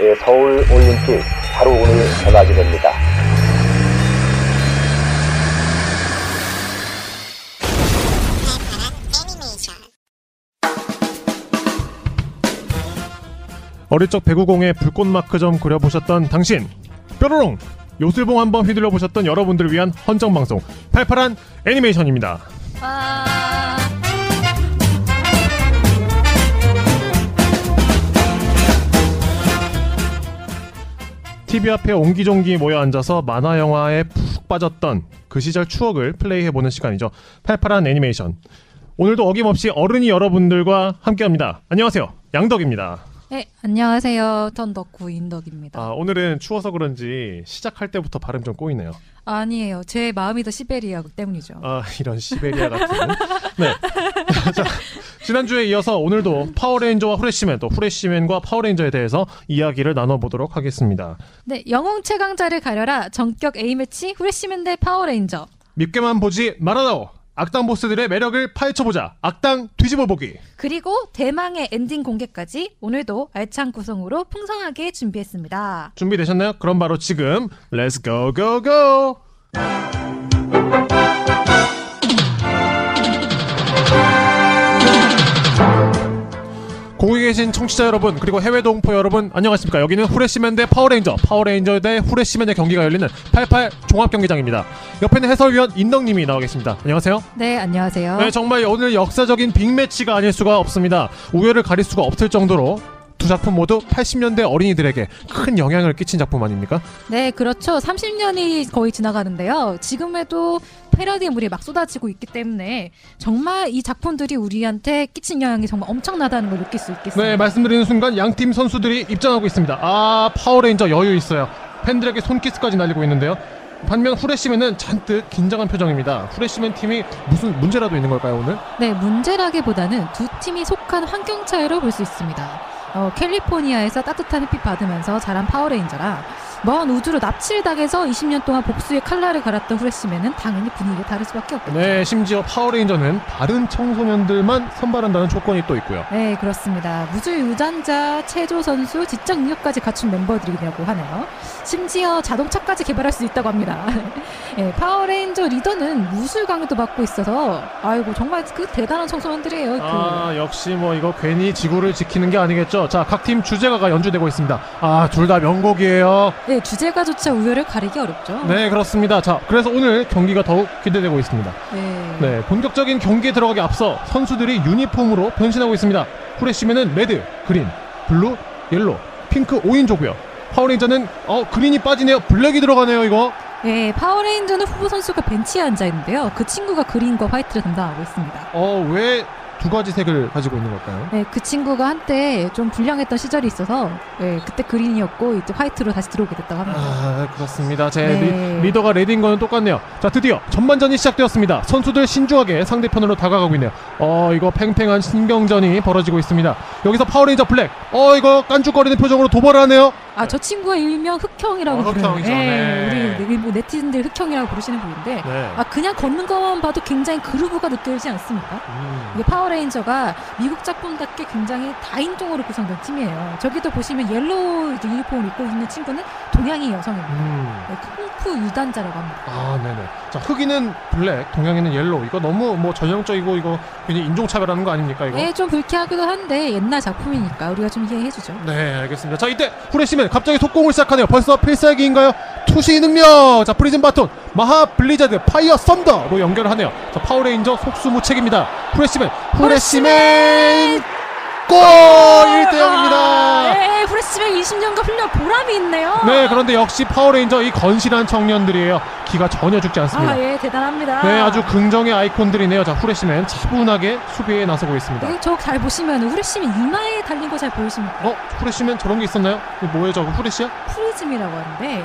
예, 서울 올림픽 바로 오늘 개막이 됩니다. 어릴 적 배구공에 불꽃 마크 좀 그려보셨던 당신 뾰로롱 요술봉 한번 휘둘러 보셨던 여러분들을 위한 헌정 방송 팔팔한 애니메이션입니다. 아, TV 앞에 옹기종기 모여 앉아서 만화 영화에 푹 빠졌던 그 시절 추억을 플레이해보는 시간이죠. 팔팔한 애니메이션. 오늘도 어김없이 어른이 여러분들과 함께합니다. 안녕하세요. 양덕입니다 네, 안녕하세요. 턴덕후 인덕입니다. 아, 오늘은 추워서 그런지 시작할 때부터 발음 좀 꼬이네요 아니에요 제 마음이 더 시베리아 때문이죠. 아 이런 시베리아 같은 네 자, 지난주에 이어서 오늘도 파워레인저와 후레쉬맨 또 후레쉬맨과 파워레인저에 대해서 이야기를 나눠보도록 하겠습니다 네, 영웅 최강자를 가려라. 전격 A매치 후레쉬맨 대 파워레인저. 밉게만 보지 말아다오 악당 보스들의 매력을 파헤쳐보자 악당 뒤집어보기 그리고 대망의 엔딩 공개까지 오늘도 알찬 구성으로 풍성하게 준비했습니다. 준비되셨나요? 그럼 바로 지금 let's go go go 고국에 계신 청취자 여러분 그리고 해외 동포 여러분 안녕하십니까 여기는 후레쉬맨 대 파워레인저 파워레인저 대 후레쉬맨의 경기가 열리는 88 종합경기장입니다 옆에는 해설위원 인덕님이 나와 계십니다 안녕하세요 네, 안녕하세요. 네, 정말 오늘 역사적인 빅매치가 아닐 수가 없습니다. 우열을 가릴 수가 없을 정도로 두 작품 모두 80년대 어린이들에게 큰 영향을 끼친 작품 아닙니까? 네, 그렇죠. 30년이 거의 지나가는데요. 지금에도 패러디물이 막 쏟아지고 있기 때문에 정말 이 작품들이 우리한테 끼친 영향이 정말 엄청나다는 걸 느낄 수 있겠습니다. 네, 말씀드리는 순간 양팀 선수들이 입장하고 있습니다. 아, 파워레인저 여유 있어요. 팬들에게 손키스까지 날리고 있는데요. 반면 후레쉬맨은 잔뜩 긴장한 표정입니다. 후레쉬맨 팀이 무슨 문제라도 있는 걸까요, 오늘? 네, 문제라기보다는 두 팀이 속한 환경 차이로 볼 수 있습니다. 어, 캘리포니아에서 따뜻한 햇빛 받으면서 자란 파워레인저라 먼 우주로 납치를 당해서 20년 동안 복수의 칼날을 갈았던 후레쉬맨은 당연히 분위기가 다를 수밖에 없겠죠. 네, 심지어 파워레인저는 다른 청소년들만 선발한다는 조건이 또 있고요. 네, 그렇습니다. 무주 유전자, 체조 선수, 지적 능력까지 갖춘 멤버들이라고 하네요. 심지어 자동차까지 개발할 수 있다고 합니다. 네, 파워레인저 리더는 무술 강의도 받고 있어서 아이고 정말 그 대단한 청소년들이에요. 그. 아 역시 뭐 이거 괜히 지구를 지키는 게 아니겠죠 자 각 팀 주제가가 연주되고 있습니다 아 둘 다 명곡이에요 네, 주제가조차 우열을 가리기 어렵죠. 네 그렇습니다 자 그래서 오늘 경기가 더욱 기대되고 있습니다 네. 네 본격적인 경기에 들어가기 앞서 선수들이 유니폼으로 변신하고 있습니다 후레쉬맨은 레드 그린 블루 옐로 핑크 5인조고요 파워레인저는 어 그린이 빠지네요 블랙이 들어가네요 이거 네, 파워레인저는 후보 선수가 벤치에 앉아 있는데요. 그 친구가 그린과 화이트를 담당하고 있습니다. 어 왜 두 가지 색을 가지고 있는 걸까요 네, 그 친구가 한때 좀 불량했던 시절이 있어서 네, 그때 그린이었고 이제 화이트로 다시 들어오게 됐다고 합니다. 아 그렇습니다. 제 네. 리, 더가 레드인 거는 똑같네요. 자 드디어 전반전이 시작되었습니다. 선수들 신중하게 상대편으로 다가가고 있네요. 어 이거 팽팽한 신경전이 벌어지고 있습니다. 여기서 파워레인저 블랙. 어 이거 깐죽거리는 표정으로 도발을 하네요. 아, 저 친구가 일명 흑형이라고 아, 부르는 흑형이죠. 네. 우리 일본 네티즌들 흑형이라고 부르시는 분인데 네. 아, 그냥 걷는 것만 봐도 굉장히 그루브가 느껴지지 않습니까? 음. 이게 파워 레인저가 미국 작품답게 굉장히 다인종으로 구성된 팀이에요. 저기도 보시면 옐로우 유니폼을 입고 있는 친구는 동양인 여성입니다. 음. 네, 쿵푸 유단자라고 합니다. 아 네네. 자 흑인은 블랙, 동양인은 옐로우. 이거 너무 뭐 전형적이고 이거 괜히 인종차별하는 거 아닙니까 이거? 네, 좀 불쾌하기도 한데 옛날 작품이니까 우리가 좀 이해해주죠. 네, 알겠습니다. 자, 이때 후레쉬맨 갑자기 속공을 시작하네요. 벌써 필살기인가요? 투시 능력! 자, 프리즌 바톤, 마하 블리자드, 파이어 썬더로 연결하네요. 자, 파워레인저 속수무책입니다. 후레쉬맨, 후레쉬맨! 골! 1대0입니다. 아, 네, 후레쉬맨 20년간 훈련 보람이 있네요. 네, 그런데 역시 파워레인저 이 건실한 청년들이에요. 기가 전혀 죽지 않습니다. 아, 예, 대단합니다. 네, 아주 긍정의 아이콘들이네요. 자, 후레쉬맨 차분하게 수비에 나서고 있습니다. 네, 저잘 보시면 후레쉬맨 이마에 달린 거 잘 보이십니까? 어? 후레쉬맨 저런 게 있었나요? 뭐예요, 저거? 후레쉬야? 프리즘이라고 하는데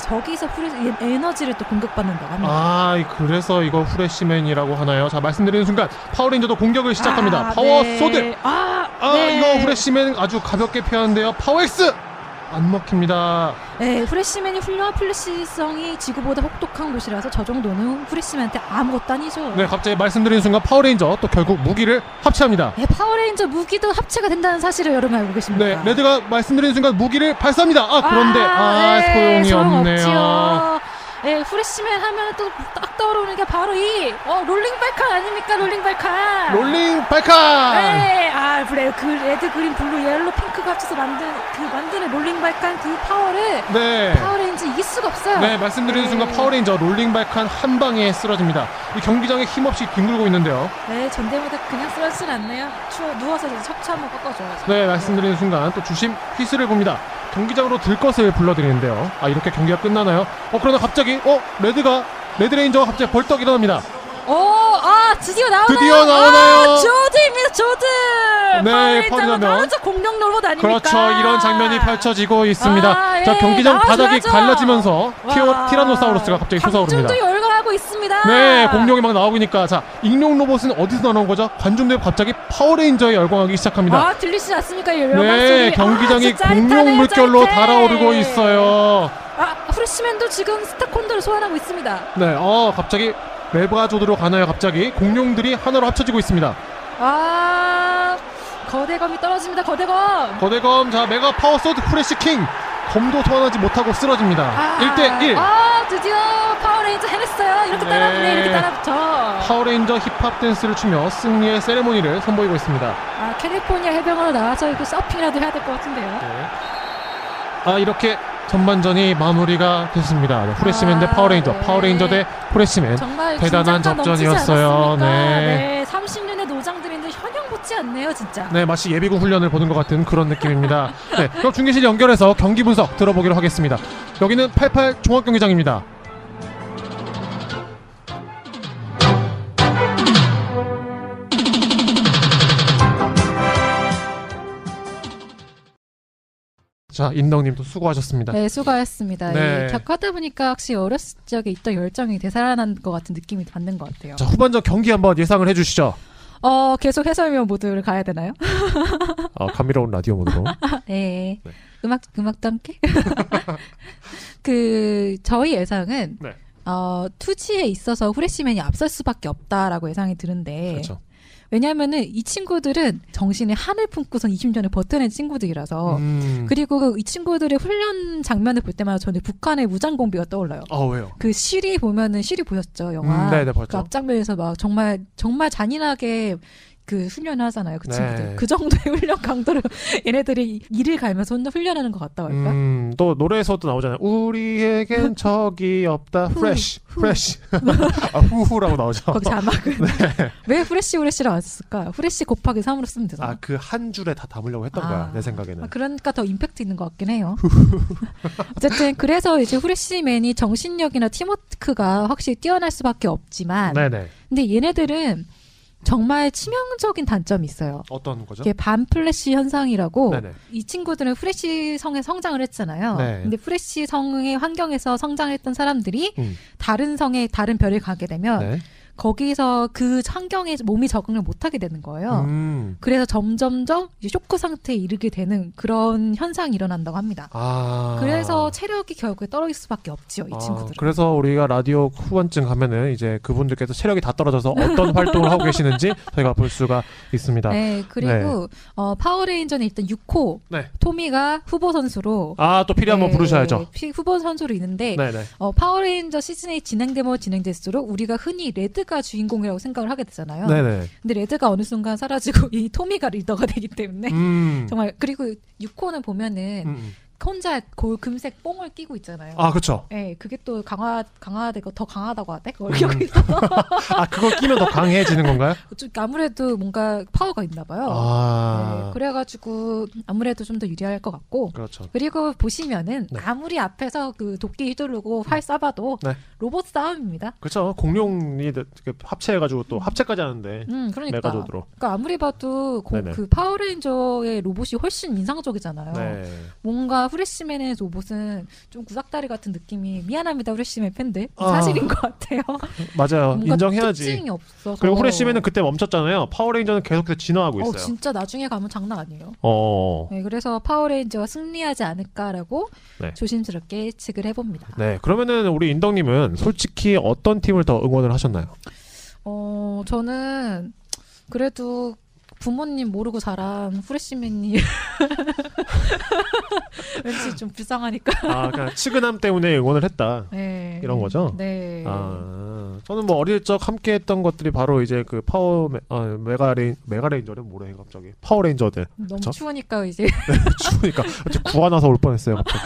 저기서 후레쉬 에너지를 또 공급받는다고 합니다. 아, 이- 그래서 이거 후레쉬맨이라고 하나요? 자, 말씀드리는 순간 파워레인저도 공격을 시작합니다. 아, 파워 네. 소드. 아, 아, 네. 이거 후레쉬맨 아주 가볍게 피하는데요. 파워 엑스. 안 먹힙니다. 네, 후레쉬맨이 훈련한 플래시성이 지구보다 혹독한 곳이라서 저 정도는 후레쉬맨한테 아무것도 아니죠. 네, 갑자기 말씀드리는 순간 파워레인저 또 결국 무기를 합체합니다. 네, 파워레인저 무기도 합체가 된다는 사실을 여러분 알고 계십니까? 네, 레드가 말씀드리는 순간 무기를 발사합니다. 아, 그런데 아, 네, 소용이 없네요. 네, 후레쉬맨 하면 또 딱 떠오르는 게 바로 이 어, 롤링 발칸 아닙니까? 롤링 발칸. 롤링 발칸. 네, 아 그래 그 레드 그린 블루 옐로 핑크가 합쳐서 만든 그 만드는 롤링 발칸 그 파워를 네. 파워레인저 이길 수가 없어요. 네, 말씀드리는 네. 순간 파워레인저 롤링 발칸 한 방에 쓰러집니다. 이 경기장에 힘없이 뒹굴고 있는데요. 네, 전대모드 그냥 쓰러지진 않네요. 추워 누워서 이제 척추 한번 꺾어줘야죠. 네, 말씀드리는 순간 또 주심 휘슬을 붑니다. 경기장으로 들것을 불러들이는데요. 아, 이렇게 경기가 끝나나요? 어, 그러나 갑자기, 어, 레드가, 레드레인저가 갑자기 벌떡 일어납니다. 오, 아 드디어 나오나요? 드디어 나오나요? 아, 조드입니다, 조드. 네. 나오죠 공룡 로봇 아닙니까? 그렇죠. 이런 장면이 펼쳐지고 있습니다. 아, 자, 예, 경기장 바닥이. 갈라지면서 와, 티라노사우루스가 갑자기 솟아오릅니다. 있습니다. 네, 공룡이 막 나오고 있으니까 자, 익룡 로봇은 어디서 나온 거죠? 관중들 갑자기 파워레인저에 열광하기 시작합니다. 아 들리시지 않습니까? 네, 소리. 경기장이 아, 공룡 물결로. 달아오르고 있어요. 아 후레쉬맨도 지금 스타콘도를 소환하고 있습니다. 네, 어, 갑자기 메가조드로 가나요? 갑자기 공룡들이 하나로 합쳐지고 있습니다. 아 거대검이 떨어집니다. 거대검. 거대검, 자, 메가 파워 소드 프레시 킹. 검도 소환하지 못하고 쓰러집니다. 아, 1대1. 아 드디어 파워레인저 해냈어요. 이렇게 네. 따라붙네. 이렇게 따라붙어. 파워레인저 힙합 댄스를 추며 승리의 세레모니를 선보이고 있습니다. 아 캘리포니아 해변으로 나와서 이거 서핑이라도 해야 될 것 같은데요. 네. 아 이렇게 전반전이 마무리가 됐습니다. 네, 후레시맨 대 아, 파워레인저, 네. 파워레인저 대 후레시맨. 정말 대단한 접전이었어요. 네. 네. 못지 않네요, 진짜. 네, 마치 예비군 훈련을 보는 것 같은 그런 느낌입니다. 네, 그럼 중계실 연결해서 경기 분석 들어보기로 하겠습니다. 여기는 88 종합경기장입니다. 자, 인덕님도 수고하셨습니다. 네, 수고하셨습니다. 네. 이 격하다 보니까 확실히 어렸을 적에 있던 열정이 되살아난 것 같은 느낌이 받는 것 같아요. 자, 후반전 경기 한번 예상을 해주시죠. 어, 계속 해설위원 모드를 가야 되나요? 어, 감미로운 라디오 모드로. 네. 네. 음악, 음악도 함께? 그, 저희 예상은, 네. 어, 투지에 있어서 후레쉬맨이 앞설 수밖에 없다라고 예상이 드는데, 그렇죠. 왜냐면은 이 친구들은 정신에 한을 품고선 20년을 버텨낸 친구들이라서, 음. 그리고 그이 친구들의 훈련 장면을 볼 때마다 저는 북한의 무장공비가 떠올라요. 아, 왜요? 그 쉬리 보면은 쉬리 보셨죠 영화? 음, 네네, 그 봤죠. 앞장면에서 막 정말 정말 잔인하게 그 훈련을 하잖아요 그 네. 친구들 그 정도의 훈련 강도로 얘네들이 이를 갈면서 혼자 훈련하는 것 같다고 할까? 음, 또 노래에서도 나오잖아요. 우리에겐 적이 없다. 프레쉬, 프레쉬. 아, 후후라고 나오죠. 거기 자막은 네. 왜 후레쉬 후레쉬라고 안 썼을까? 후레쉬 곱하기 3으로 쓰면 되잖아. 아, 그 한 줄에 다 담으려고 했던 아. 거야, 내 생각에는. 아, 그러니까 더 임팩트 있는 것 같긴 해요. 어쨌든 그래서 이제 후레쉬맨이 정신력이나 팀워크가 확실히 뛰어날 수밖에 없지만, 네네. 근데 얘네들은 정말 치명적인 단점이 있어요. 어떤 거죠? 이게 반플래시 현상이라고 네네. 이 친구들은 프레시 성에 성장을 했잖아요. 네. 근데 프레시 성의 환경에서 성장했던 사람들이 음. 다른 성에 다른 별을 가게 되면 네. 거기서 그 환경에 몸이 적응을 못하게 되는 거예요. 음. 그래서 점점점 쇼크 상태에 이르게 되는 그런 현상이 일어난다고 합니다. 아. 그래서 체력이 결국에 떨어질 수밖에 없지요, 이 아, 친구들은. 그래서 우리가 라디오 후반쯤 가면은 이제 그분들께서 체력이 다 떨어져서 어떤 활동을 하고 계시는지 저희가 볼 수가 있습니다. 네, 그리고 어, 파워레인저는 일단 6호 네. 토미가 후보 선수로 아, 또 필요 한번 네, 부르셔야죠. 피- 후보 선수로 있는데 네네. 어, 파워레인저 시즌이 진행되면 진행될수록 우리가 흔히 레드 가 주인공이라고 생각을 하게 되잖아요. 네네. 근데 레드가 어느 순간 사라지고 이 토미가 리더가 되기 때문에 음. 정말 그리고 6호는 보면은 음, 음. 혼자 골 금색 뽕을 끼고 있잖아요. 아, 그쵸. 네, 그게 또 강화 강화되고 더 강하다고 하대. 그걸 음. 여기서 아, 그걸 끼면 더 강해지는 건가요? 좀 아무래도 뭔가 파워가 있나 봐요. 아. 네, 그래가지고 아무래도 좀 더 유리할 것 같고 그렇죠. 그리고 보시면은 네. 아무리 앞에서 그 도끼 휘두르고 활 쏴봐도 네. 로봇 싸움입니다. 그렇죠. 공룡이 이렇게 합체해가지고 또 합체까지 하는데 음, 그러니까. 메가조드로. 그러니까 아무리 봐도 고-. 그 파워레인저의 로봇이 훨씬 인상적이잖아요. 네. 뭔가 후레쉬맨의 옷은 좀 구닥다리 같은 느낌이 미안합니다 후레쉬맨 팬들 아. 사실인 것 같아요. 맞아요. 인정해야지. 특징이 없어서. 그리고 후레쉬맨은 그때 멈췄잖아요. 파워레인저는 계속해서 진화하고 어 있어요. 진짜 나중에 가면 장난 아니에요. 어. 네, 그래서 파워레인저가 승리하지 않을까라고 네. 조심스럽게 예측을 해봅니다. 네, 그러면은 우리 인덕님은 솔직히 어떤 팀을 더 응원을 하셨나요? 어 저는 그래도 부모님 모르고 자란 후레쉬맨이 왠지 좀 불쌍하니까. 아, 그러니까 측은함 때문에 응원을 했다. 네. 이런 거죠? 네. 아, 저는 뭐 어릴 적 함께했던 것들이 바로 이제 그 파워 메, 아, 메가레인 메가레인저는 뭐래 갑자기 파워레인저들 너무 그쵸? 추우니까 이제 추우니까 구안와사 올 뻔했어요 갑자기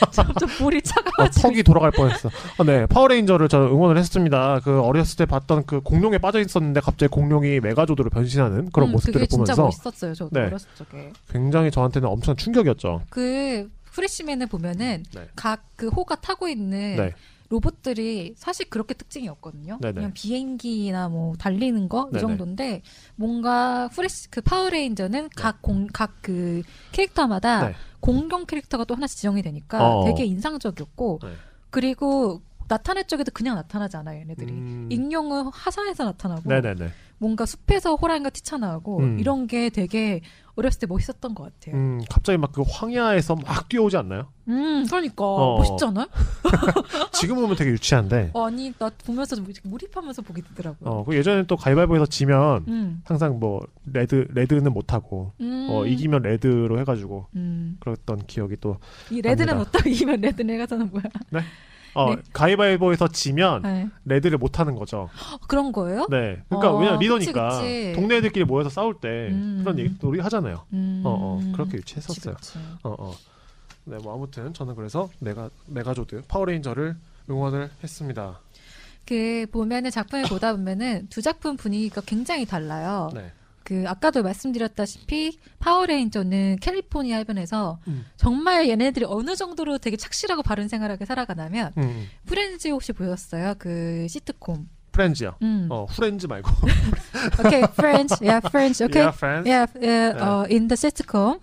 좀 볼이 어, 차가워지고. 턱이 돌아갈 뻔했어. 어, 네, 파워레인저를 저 응원을 했습니다. 그 어렸을 때 봤던 그 공룡에 빠져 있었는데 갑자기 공룡이 메가조드로 변신하는 그런 음, 모습들을 그게 진짜 보면서 멋있었어요. 저도 네. 어렸을 적에. 굉장히 저한테는 엄청 충격이었죠. 그 후레쉬맨을 보면은 네. 각그 호가 타고 있는 네. 로봇들이 사실 그렇게 특징이 없거든요. 네네. 그냥 비행기나 뭐 달리는 거 이. 정도인데 뭔가 후레쉬 그 파워레인저는 각 공 각 그 캐릭터마다 네. 공룡 캐릭터가 또 하나씩 지정이 되니까 어. 되게 인상적이었고 네. 그리고 나타낼 적에도 그냥 나타나지 않아요, 얘네들이. 음, 익룡은 화산에서 나타나고 네네네. 뭔가 숲에서 호랑이가 튀쳐나오고 음. 이런 게 되게 어렸을 때 멋있었던 것 같아요. 음, 음, 갑자기 막 그 황야에서 막 뛰어오지 않나요? 그러니까 어. 멋있잖아요. 지금 보면 되게 유치한데. 어, 아니 나 보면서 좀 몰입하면서 보게 되더라고요. 어, 그 예전에 또 가위바위보에서 지면 음, 항상 뭐 red red는 못 하고 음, 어, 이기면 red로 해가지고 음. 그랬던 기억이 또 이 red는. 못하고 이기면 red는 해가서는 뭐야? 어, 네. 가위바위보에서 지면 네. red를 못 하는 거죠. 어, 그런 거예요? 네. 그러니까 어, 왜냐 그치, 리더니까 그치. 동네 애들끼리 모여서 싸울 때 음. 그런 얘기 우리 하잖아요. 음. 어, 어. 그렇게 유치했었어요. 그치, 그치. 어, 어. 네, 뭐 아무튼 저는 그래서 메가 메가조드 파워레인저를 응원을 했습니다. 그 보면은 작품을 보다 보면은 두 작품 분위기가 굉장히 달라요. 네. 그 아까도 말씀드렸다시피 파워레인저는 캘리포니아 해변에서 음. 정말 얘네들이 어느 정도로 되게 착실하고 바른 생활하게 살아가냐면 음, 음. 프렌즈 혹시 보셨어요? 그 시트콤. 프렌즈요. 음. 어, 후렌즈 말고. 오케이, Friends, yeah, Friends, okay, Yeah, friends. yeah, yeah, 어, in the sitcom,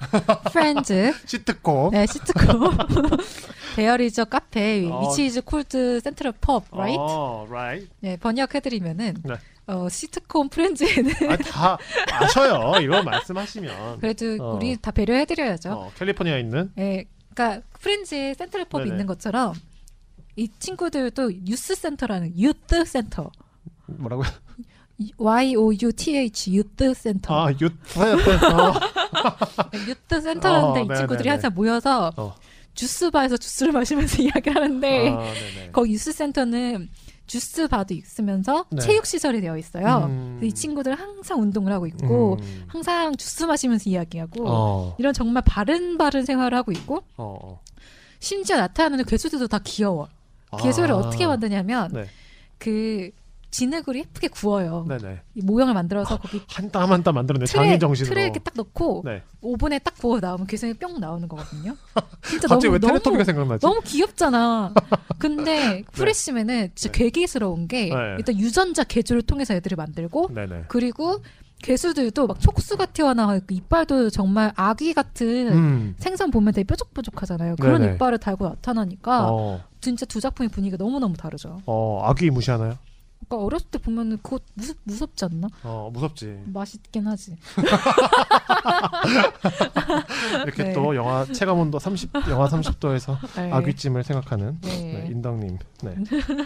Friends, 시트콤. 네, 시트콤, there is a cafe, 어. which is called Central Perk, right? 어, right. 네, 번역해드리면은 네. 어, 시트콤 프렌즈에는 아, 다 아셔요. 이거 말씀하시면. 그래도 어. 우리 다 배려해드려야죠. 어, 캘리포니아에 있는 네, 그러니까 프렌즈에 Central Perk이 네네. 있는 것처럼 이 친구들도 youth center라는 youth center, 뭐라고요? Y O U T H youth center, 아, youth. 어, youth center라는데 어, 이 친구들이 네네네. 항상 모여서 어. 주스바에서 주스를 마시면서 이야기를 하는데 아. 거기 youth center는 주스 바도 있으면서 네. 체육 시설이 되어 있어요. 음. 이 친구들 항상 운동을 하고 있고 음. 항상 주스 마시면서 이야기하고 어, 이런 정말 바른 바른 생활을 하고 있고 어, 어. 심지어 나타나는 괴수들도 다 귀여워. 아. 괴수를 어떻게 만드냐면 네. 그 진흙을 예쁘게 구워요. 네네. 이 모형을 만들어서 거기 한 땀 한 땀 만들어내 장인 정신으로. 틀에 이렇게 딱 넣고 네. 오븐에 딱 구워 나오면 괴수이 뿅 나오는 거거든요. 진짜 갑자기 너무 왜 너무 텔레토비가 생각나지? 너무 귀엽잖아. 근데 프레시맨은 진짜 네. 괴기스러운 게 네. 일단 유전자 개조를 통해서 애들을 만들고 네네. 그리고 괴수들도 막 촉수가 튀어나와 있고 이빨도 정말 아기 같은 음. 생선 보면 되게 뾰족뾰족하잖아요. 그런 네네. 이빨을 달고 나타나니까 어, 진짜 두 작품의 분위기가 너무너무 다르죠. 어, 아기 무시하나요? 그러니까 어렸을 때 보면은 그거 무섭, 무섭지 않나? 어, 무섭지. 맛있긴 하지. 이렇게 네. 또 영화 체감 온도 30, 영하 30도에서 네. 아귀찜을 생각하는 네. 네, 인덕님. 네.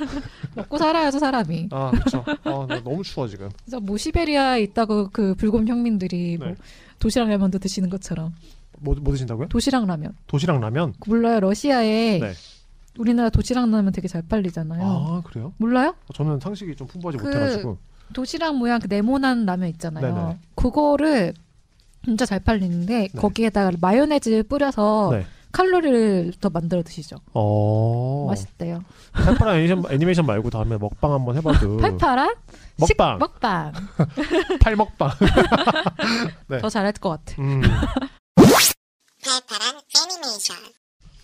먹고 살아야죠 사람이. 아, 그렇죠. 어, 나 너무 추워 지금. 그래서 뭐 시베리아에 있다고 그 불곰 형민들이 뭐 네. 도시락 라면도 드시는 것처럼 뭐, 뭐 드신다고요? 도시락 라면. 도시락 라면? 몰라요 러시아에 네. 우리나라 도시락 라면 되게 잘 팔리잖아요. 아, 그래요? 몰라요? 저는 상식이 좀 풍부하지 그 못해가지고. 도시락 모양 그 네모난 라면 있잖아요. 네네. 그거를 진짜 잘 팔리는데 네. 거기에다가 마요네즈 뿌려서 네. 칼로리를 더 만들어 드시죠. 어. 맛있대요. 팔팔한 애니메이션, 애니메이션 말고 다음에 먹방 한번 해봐도. 팔팔한 식- 먹방. 먹방 팔먹방. 네. 더 잘할 것 같아. 음. 팔팔한 애니메이션.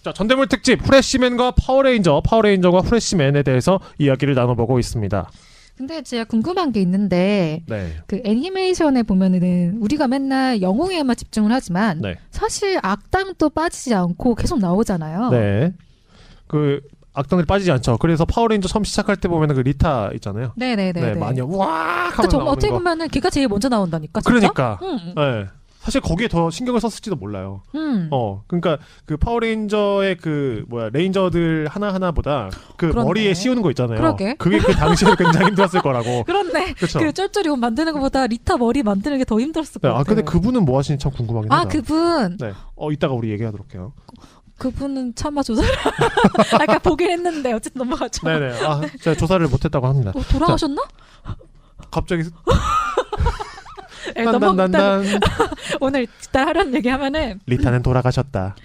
자, 전대물 특집 후레쉬맨과 파워레인저, 파워레인저와 후레쉬맨에 대해서 이야기를 나눠보고 있습니다. 근데 제가 궁금한 게 있는데 네. 그 애니메이션에 보면은 우리가 맨날 영웅에만 집중을 하지만 네. 사실 악당도 빠지지 않고 계속 나오잖아요. 네. 그 악당들이 빠지지 않죠. 그래서 파워레인저 처음 시작할 때 보면은 그 리타 있잖아요. 네네네. 네, 많이 우와 그 하면 정 나오는 어떻게 거. 보면은 걔가 제일 먼저 나온다니까. 진짜? 그러니까. 응. 네. 사실 거기에 더 신경을 썼을지도 몰라요. 음. 어, 그러니까 그 파워레인저의 그 뭐야 레인저들 하나 하나보다 그 그렇네. 머리에 씌우는 거 있잖아요. 그러게. 그게 그 당시에 굉장히 힘들었을 거라고. 그렇네. 그렇죠. 그 쫄쫄이 옷 만드는 것보다 리타 머리 만드는 게 더 힘들었을 것 네, 아 같아요. 근데 그분은 뭐 하시는지 참 궁금하긴 아 하다. 그분 네. 어 이따가 우리 얘기하도록 해요. 그분은 차마 조사. 아까 보긴 했는데 어쨌든 넘어가죠. 네네. 아 제가 조사를 못했다고 합니다. 어, 돌아가셨나? 갑자기 네, 넘어갔다. 오늘 이따 하라는 얘기 하면은 리타는 돌아가셨다.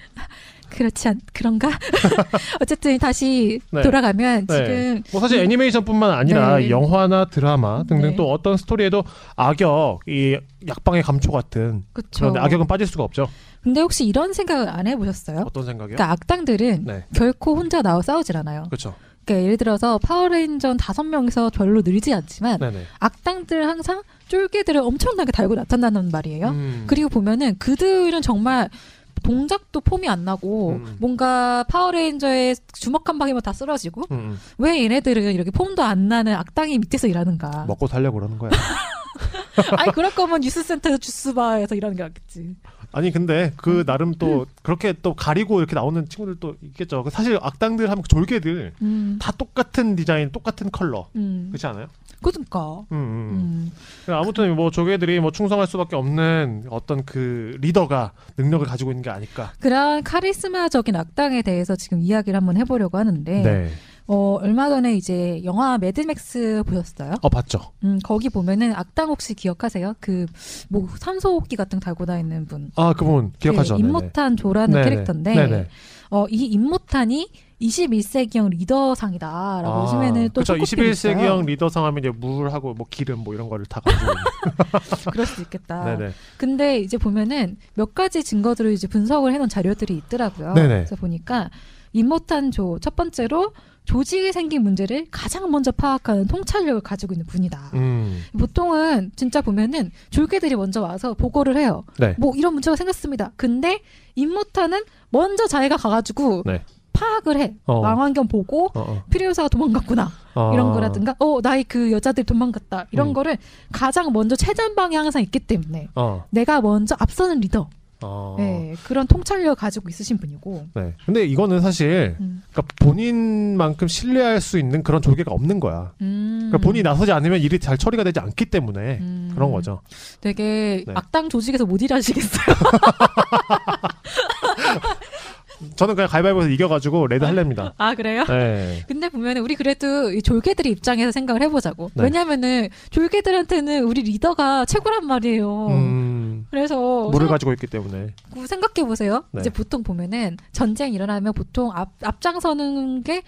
그렇지 않 그런가? 어쨌든 다시 네. 돌아가면 네. 지금 뭐 사실 애니메이션뿐만 아니라 네. 영화나 드라마 등등 네. 또 어떤 스토리에도 악역, 이 약방의 감초 같은 그쵸. 그런 악역은 빠질 수가 없죠. 근데 혹시 이런 생각을 안 해보셨어요? 어떤 생각이요? 그러니까 악당들은 네, 결코 혼자 나와 싸우질 않아요. 그렇죠. 그러니까 예를 들어서 파워레인저 다섯 명이서 별로 늘지 않지만 네네. 악당들은 항상 쫄개들을 엄청나게 달고 나타난단 말이에요. 음. 그리고 보면은 그들은 정말 동작도 폼이 안 나고 음. 뭔가 파워레인저의 주먹 한 방이면 다 쓰러지고 음, 음. 왜 얘네들은 이렇게 폼도 안 나는 악당이 밑에서 일하는가? 먹고 살려고 그러는 거야. 아니 그럴 거면 youth center 주스바에서 일하는 게 낫겠지. 아니 근데 음. 그 나름 또 그렇게 또 가리고 이렇게 나오는 친구들도 있겠죠. 사실 악당들 하면 졸개들 음, 다 똑같은 디자인, 똑같은 컬러. 음, 그렇지 않아요? 그러니까. 음, 음. 음. 아무튼 뭐 졸개들이 뭐 충성할 수밖에 없는 어떤 그 리더가 능력을 가지고 있는 게 아닐까. 그런 카리스마적인 악당에 대해서 지금 이야기를 한번 해보려고 하는데 네. 어, 얼마 전에 이제 영화 매드맥스 보셨어요? 어 봤죠. 음, 거기 보면은 악당 혹시 기억하세요? 그 뭐 산소호흡기 같은 거 달고 다니는 분. 아 그분 기억하죠. 그 네네. 임모탄 조라는 네네. 캐릭터인데 네네. 어, 이 임모탄이 21세기형 리더상이다라고 아, 요즘에는 또 그쵸. 소극들이 21세기형 리더상 하면 이제 물하고 뭐 기름 뭐 이런 거를 다 가지고. 그럴 수 있겠다. 네네. 근데 이제 보면은 몇 가지 증거들을 이제 분석을 해놓은 자료들이 있더라고요. 네네. 그래서 보니까 임모탄조 첫 번째로 조직에 생긴 문제를 가장 먼저 파악하는 통찰력을 가지고 있는 분이다. 음. 보통은 진짜 보면은 졸개들이 먼저 와서 보고를 해요. 네. 뭐 이런 문제가 생겼습니다. 근데 임모탄은 먼저 자기가 가가지고 네. 파악을 해. 어. 망원경 보고 어, 어. 필요사가 도망갔구나 어. 이런 거라든가 어 나의 그 여자들 도망갔다 이런 음. 거를 가장 먼저 최전방에 항상 있기 때문에 어. 내가 먼저 앞서는 리더 어. 네, 그런 통찰력 가지고 있으신 분이고 네. 근데 이거는 사실 음. 그러니까 본인만큼 신뢰할 수 있는 그런 조개가 없는 거야. 음. 그러니까 본인이 나서지 않으면 일이 잘 처리가 되지 않기 때문에 음. 그런 거죠. 되게 네. 악당 조직에서 못 일하시겠어요. 저는 그냥 가위바위보에서 이겨가지고 레드 할랍니다. 아 그래요? 네. 근데 보면 우리 그래도 이 졸개들의 입장에서 생각을 해보자고. 네. 왜냐면은 졸개들한테는 우리 리더가 최고란 말이에요. 음, 그래서 물을 가지고 있기 때문에. 생각해 보세요. 네. 이제 보통 보면은 전쟁 일어나면 보통 앞 앞장서는 게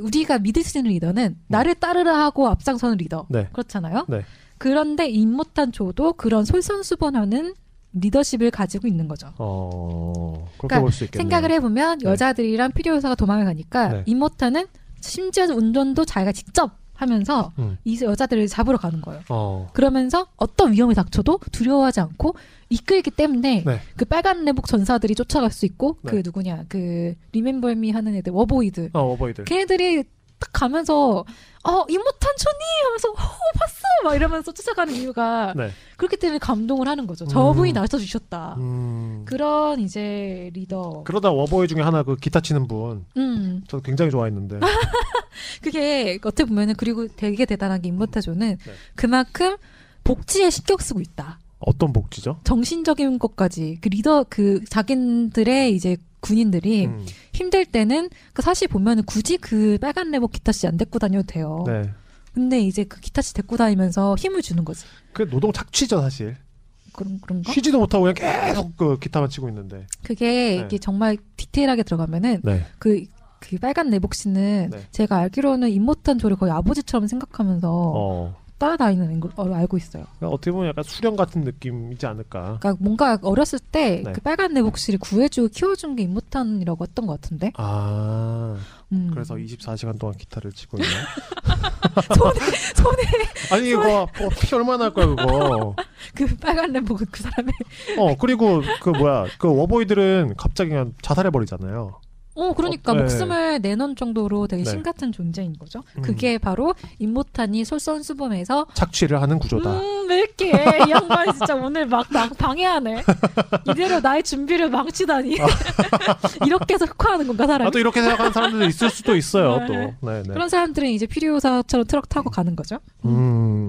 우리가 믿을 수 있는 리더는 나를 따르라 하고 앞장서는 리더 네. 그렇잖아요. 네. 그런데 임못한 조도 그런 솔선수범하는 리더십을 가지고 있는 거죠. 어, 그렇게 그러니까 볼수 있겠네요. 생각을 해보면 네. 여자들이랑 필요사가 도망을 가니까 네. 임모타는 심지어 운전도 자기가 직접 하면서 음. 이 여자들을 잡으러 가는 거예요. 어, 그러면서 어떤 위험이 닥쳐도 두려워하지 않고 이끌기 때문에 네. 그 빨간 내복 전사들이 쫓아갈 수 있고 네. 그 누구냐 그 리멤버미 하는 애들 워보이들 어, 어버이들. 걔네들이 딱 가면서 어 임모탄 촌이 하면서 어 봤어 막 이러면서 쫓아가는 이유가 네. 그렇기 때문에 감동을 하는 거죠. 음. 저분이 나서 주셨다. 음. 그런 이제 리더. 그러다 워버이 중에 하나 그 기타 치는 분, 음. 저도 굉장히 좋아했는데. 그게 어떻게 보면은 그리고 되게 대단한 게 임모타조는 네. 그만큼 복지에 신경 쓰고 있다. 어떤 복지죠? 정신적인 것까지 그 리더 그 자기들의 이제 군인들이 음. 힘들 때는 그 사실 보면은 굳이 그 빨간 레버 기타 씨 안 데리고 다녀도 돼요. 네. 근데 이제 그 기타 씨 데리고 다니면서 힘을 주는 거지. 그 노동 착취죠, 사실. 그런 그런가? 쉬지도 못하고 그냥 계속 그 기타만 치고 있는데. 그게 네. 이게 정말 디테일하게 들어가면은 네. 그, 그 빨간 내복 씨는 네. 제가 알기로는 임모탄 조를 거의 아버지처럼 생각하면서 어. 따라다니는 걸로 알고 있어요. 그러니까 어떻게 보면 약간 수련 같은 느낌이지 않을까. 그러니까 뭔가 어렸을 때 네. 그 빨간 내복실이 구해주고 키워준 게 임무탄이라고 했던 것 같은데. 아, 음. 그래서 24시간 동안 기타를 치고 있나? 손에 손에 아니 이거 어, 피 얼마나 날 거야 그거. 그 빨간 내복 그 사람의. 어 그리고 그 뭐야 그 워보이들은 갑자기 그냥 자살해 버리잖아요. 어 그러니까 어, 네. 목숨을 내놓은 정도로 되게 네. 신 같은 존재인 거죠. 음. 그게 바로 임무탄이 솔선수범해서 착취를 하는 구조다. 음, 왜 이렇게 이 양반이 진짜 오늘 막, 막 방해하네. 이대로 나의 준비를 망치다니. 이렇게 해서 흑화하는 건가 사람이? 아, 또 이렇게 생각하는 사람들도 있을 수도 있어요. 네. 또. 네, 네. 그런 사람들은 이제 필요사처럼 트럭 타고 가는 거죠. 음.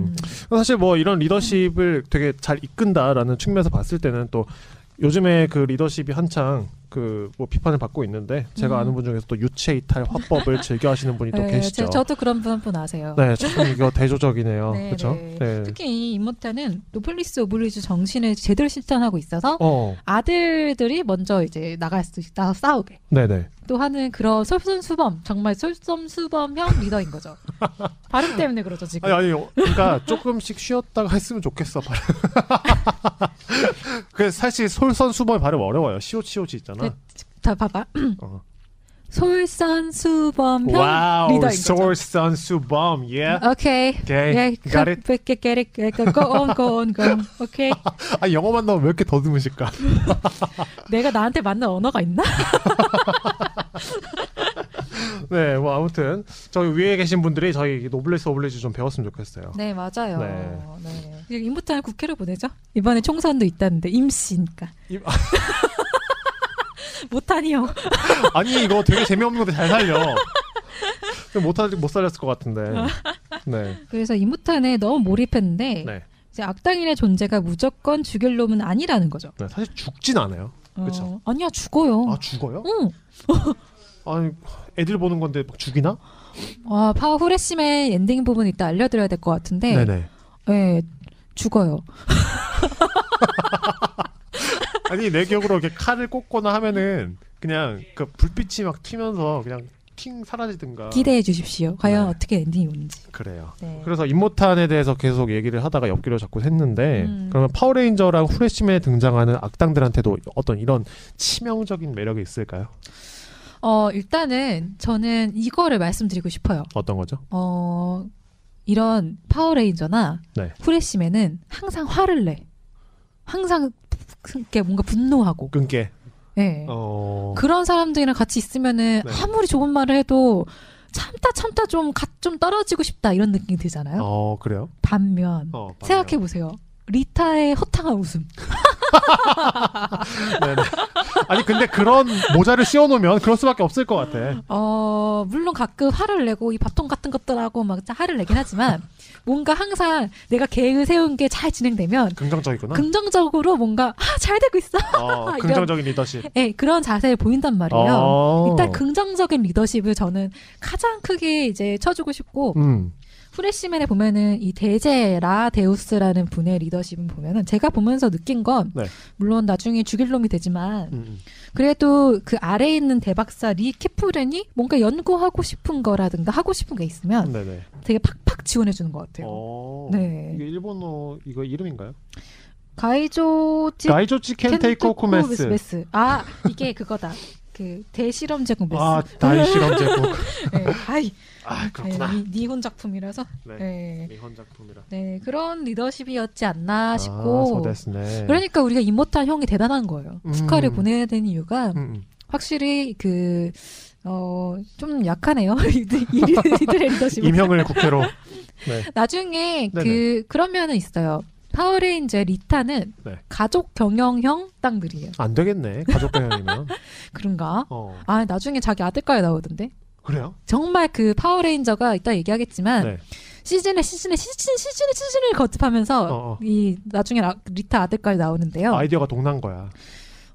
음. 사실 뭐 이런 리더십을 되게 잘 이끈다라는 측면에서 봤을 때는 또 요즘에 그 리더십이 한창 그 뭐 비판을 받고 있는데 제가 음. 아는 분 중에서 또 유체 이탈 화법을 즐겨 하시는 분이 또 네, 계시죠. 저, 도 그런 분 한 분 아세요. 네, 참 이거 대조적이네요. 네, 그렇죠? 네. 네. 특히 이 임모탄은 노블리스 오블리주 정신을 제대로 실천하고 있어서 어, 아들들이 먼저 이제 나갈 수 있다 싸우게 네, 네. 또 하는 그런 솔선수범 정말 솔선수범형 리더인 거죠. 발음 때문에 그러죠 지금. 아니 아니, 그러니까 조금씩 쉬었다가 했으면 좋겠어. 발음. 그 사실 솔선수범이 발음 어려워요. 시옷시옷 있잖아. 네, 자 봐봐. 어. 솔선수범형 와우, 리더인 거죠. 솔선수범, 예. 오케이. 오케이, 예, got it. get get it, go on, go on, go on. 오케이. 아 영어만 나오면 왜 이렇게 더듬으실까? 내가 나한테 맞는 언어가 있나? 네, 뭐 아무튼 저희 위에 계신 분들이 저희 노블레스 오블레즈 좀 배웠으면 좋겠어요. 네, 맞아요. 네. 네. 네. 임모탄을 국회로 보내죠. 이번에 총선도 있다는데 임씨니까. 임- 모탄이요. 아니 이거 되게 재미없는 건데 잘 살려. 못할 못 살렸을 것 같은데. 네, 그래서 임모탄에 너무 몰입했는데 네, 이제 악당인의 존재가 무조건 죽일 놈은 아니라는 거죠. 네. 사실 죽진 않아요. 그쵸. 어, 아니야 죽어요. 아 죽어요? 응. 아니 애들 보는 건데 막 죽이나? 아 파워 후레쉬맨 엔딩 부분 이따 알려드려야 될 것 같은데, 네네. 네, 죽어요. 아니 내 기억으로 이렇게 칼을 꽂거나 하면은 그냥 그 불빛이 막 튀면서 그냥 팅 사라지든가. 기대해 주십시오. 과연 네. 어떻게 엔딩이 오는지. 그래요. 네. 그래서 임모탄에 대해서 계속 얘기를 하다가 옆길로 자꾸 했는데 음. 그러면 파워레인저랑 후레쉬맨에 등장하는 악당들한테도 어떤 이런 치명적인 매력이 있을까요? 어 일단은 저는 이거를 말씀드리고 싶어요. 어떤 거죠? 어 이런 파워레인저나 네. 후레쉬맨은 항상 화를 내. 항상 이렇게 뭔가 분노하고. 끈게. 예. 어. 그런 사람들이랑 같이 있으면은 네. 아무리 좋은 말을 해도 참다 참다 좀 갓 좀 떨어지고 싶다 이런 느낌이 들잖아요. 어 그래요? 반면 어, 맞아요. 생각해 보세요. 리타의 호탕한 웃음. 네네. 아니 근데 그런 모자를 씌워놓으면 그럴 수밖에 없을 것 같아. 어 물론 가끔 화를 내고 이 바통 같은 것들하고 막 화를 내긴 하지만 뭔가 항상 내가 계획을 세운 게 잘 진행되면 긍정적이구나. 긍정적으로 뭔가 아 잘 되고 있어. 어, 긍정적인 리더십. 예, 그런 자세를 보인단 말이에요. 어. 일단 긍정적인 리더십을 저는 가장 크게 이제 쳐주고 싶고 음. 후레쉬맨에 보면은 이 데제라 데우스라는 분의 리더십은 보면은 제가 보면서 느낀 건 네. 물론 나중에 죽일 놈이 되지만 음, 음. 그래도 그 아래에 있는 대박사 리 캐프렌이 뭔가 연구하고 싶은 거라든가 하고 싶은 게 있으면 네네. 되게 팍팍 지원해 주는 것 같아요. 어. 네. 이게 일본어 이거 이름인가요? 改造実 改造実験帝国 メス. メス. 아 이게 그거다. 그 대실험 제국 메스. 아 大 실험 제국. 네. 아이 아 그렇구나. 네, 니- 니혼 작품이라서 네. 네. 일본 작품이라. 네 그런 리더십이었지 않나 싶고 아, そうですね. 그러니까 우리가 임모탄 형이 대단한 거예요. 음. 국회로 보내야 되는 이유가 음, 음. 확실히 그 어, 좀 약하네요. 이들, 리더십은. 임형을 국회로. 네. 나중에 네네. 그, 그런 면은 있어요. 파워레인저의 리타는 네. 가족 경영형 악당들이에요. 안 되겠네. 가족 경영이면. 그런가? 어. 아, 나중에 자기 아들까지 나오던데? 그래요? 정말 그 파워레인저가 이따 얘기하겠지만, 네. 시즌에 시즌에 시즌, 시즌에 시즌을 거듭하면서, 어, 어. 이, 나중에 라- 리타 아들까지 나오는데요. 아이디어가 동난 거야.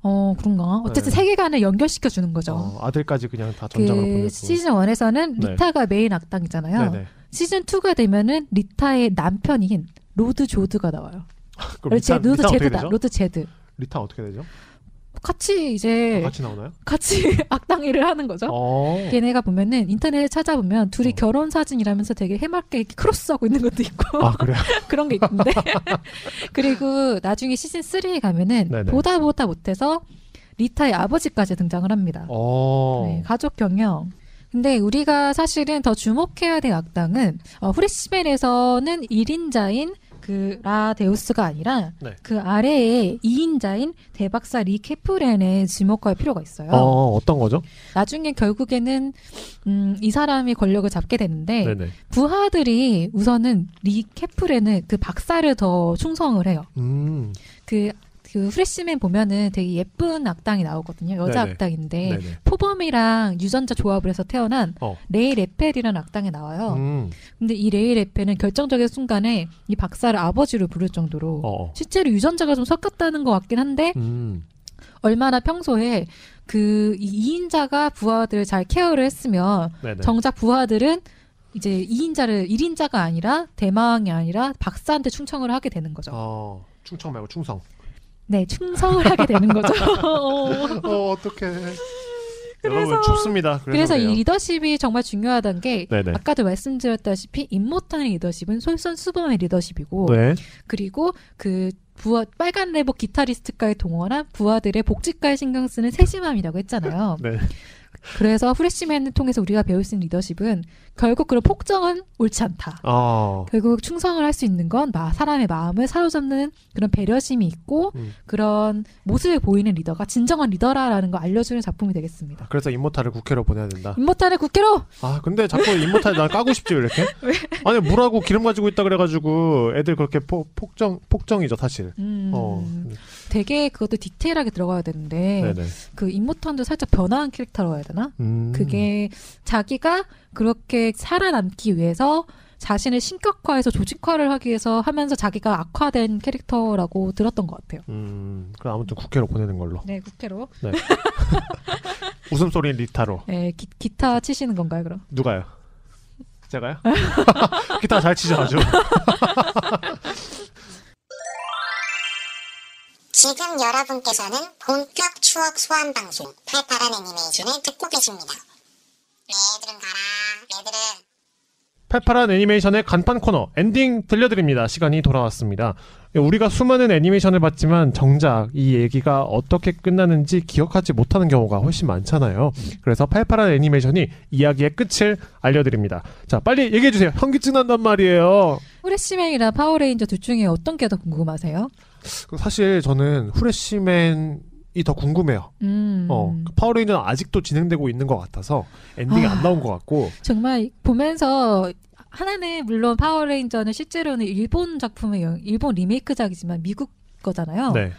어, 그런가? 어쨌든 네. 세계관을 연결시켜 주는 거죠. 어, 아들까지 그냥 다 전장을 그 보내고. 시즌 1에서는 네. 리타가 메인 악당이잖아요. 네네. 시즌 2가 되면은 리타의 남편인 로드 조드가 나와요. 그럼 제, 리타, 로드 리타 제드다. 로드 제드. 리타 어떻게 되죠? 같이 이제 같이 나오나요? 같이 악당일을 하는 거죠. 어. 얘네가 보면은 인터넷에 찾아보면 둘이 어. 결혼 사진이라면서 되게 해맑게 크로스하고 있는 것도 있고 아? 그런 게 있는데 그리고 나중에 시즌 3에 가면은 네네. 보다 보다 못해서 리타의 아버지까지 등장을 합니다. 어. 네, 가족 경영. 근데 우리가 사실은 더 주목해야 될 악당은 어, 후레시멜에서는 1인자인 그 라데우스가 아니라 네. 그 아래에 2인자인 대박사 리 케프렌에 지목할 필요가 있어요. 어 어떤 거죠? 나중에 결국에는 음, 이 사람이 권력을 잡게 되는데 네네. 부하들이 우선은 리 케프렌은 그 박사를 더 충성을 해요. 음. 그, 그 후레시맨 보면은 되게 예쁜 악당이 나오거든요. 여자 네네. 악당인데 네네. 표범이랑 유전자 조합을 해서 태어난 어. 레이 레펠이라는 악당이 나와요. 음. 근데 이 레이 레펠은 결정적인 순간에 이 박사를 아버지로 부를 정도로 어. 실제로 유전자가 좀 섞였다는 것 같긴 한데 음. 얼마나 평소에 그이 2인자가 부하들을 잘 케어를 했으면 네네. 정작 부하들은 이제 2인자를 1인자가 아니라 대망이 아니라 박사한테 충성을 하게 되는 거죠. 어. 충청 말고 충성. 네, 충성을 하게 되는 거죠. 어. 어 어떡해. 그래서- 춥습니다. 그래서, 그래서 이. 리더십이 정말 중요하다는 게 네네. 아까도 말씀드렸다시피 임모탄의 리더십은 솔선수범의 리더십이고 네. 그리고 그 부하 빨간 레버 기타리스트까지 동원한 부하들의 복지까지 신경 쓰는 세심함이라고 했잖아요. 네. 그래서 후레시맨을 통해서 우리가 배울 수 있는 리더십은 결국 그런 폭정은 옳지 않다. 어. 결국 충성을 할 수 있는 건 마- 사람의 마음을 사로잡는 그런 배려심이 있고 음. 그런 모습을 보이는 리더가 진정한 리더라라는 걸 알려주는 작품이 되겠습니다. 그래서 임모탄을 국회로 보내야 된다. 임모탄을 국회로 아 근데 자꾸 임모탄 나 까고 싶지 왜 이렇게? 아니 물하고 기름 가지고 있다 그래가지고 애들 그렇게 포, 폭정 폭정이죠 사실. 음, 어. 되게 그것도 디테일하게 들어가야 되는데 네네. 그 임모탄도 살짝 변화한 캐릭터라고 해야 되나? 음. 그게 자기가 그렇게 살아남기 위해서 자신을 신격화해서 조직화를 하기 위해서 하면서 자기가 악화된 캐릭터라고 들었던 것 같아요. 음. 그럼 아무튼 국회로 보내는 걸로. 네, 국회로. 웃음소리는 리타로. 네, 기, 기타 치시는 건가요, 그럼? 누가요? 제가요? 기타 잘 치죠 아주. 지금 여러분께서는 본격 추억 소환 방송 팔팔한 애니메이션을 듣고 계십니다. 애들은 가라, 애들은. 팔팔한 애니메이션의 간판 코너 엔딩 들려드립니다. 시간이 돌아왔습니다. 우리가 수많은 애니메이션을 봤지만 정작 이 얘기가 어떻게 끝나는지 기억하지 못하는 경우가 훨씬 많잖아요. 그래서 팔팔한 애니메이션이 이야기의 끝을 알려드립니다. 자, 빨리 얘기해주세요. 현기증 난단 말이에요. 후레시맨이랑 파워레인저 둘 중에 어떤 게 더 궁금하세요? 사실 저는 후레쉬맨 이 더 궁금해요. 음, 어, 파워레인저는 아직도 진행되고 있는 것 같아서 엔딩이 아. 안 나온 것 같고. 정말 보면서 하나는 물론 파워레인저는 실제로는 일본 작품의 영- 일본 리메이크작이지만 미국 거잖아요. 네.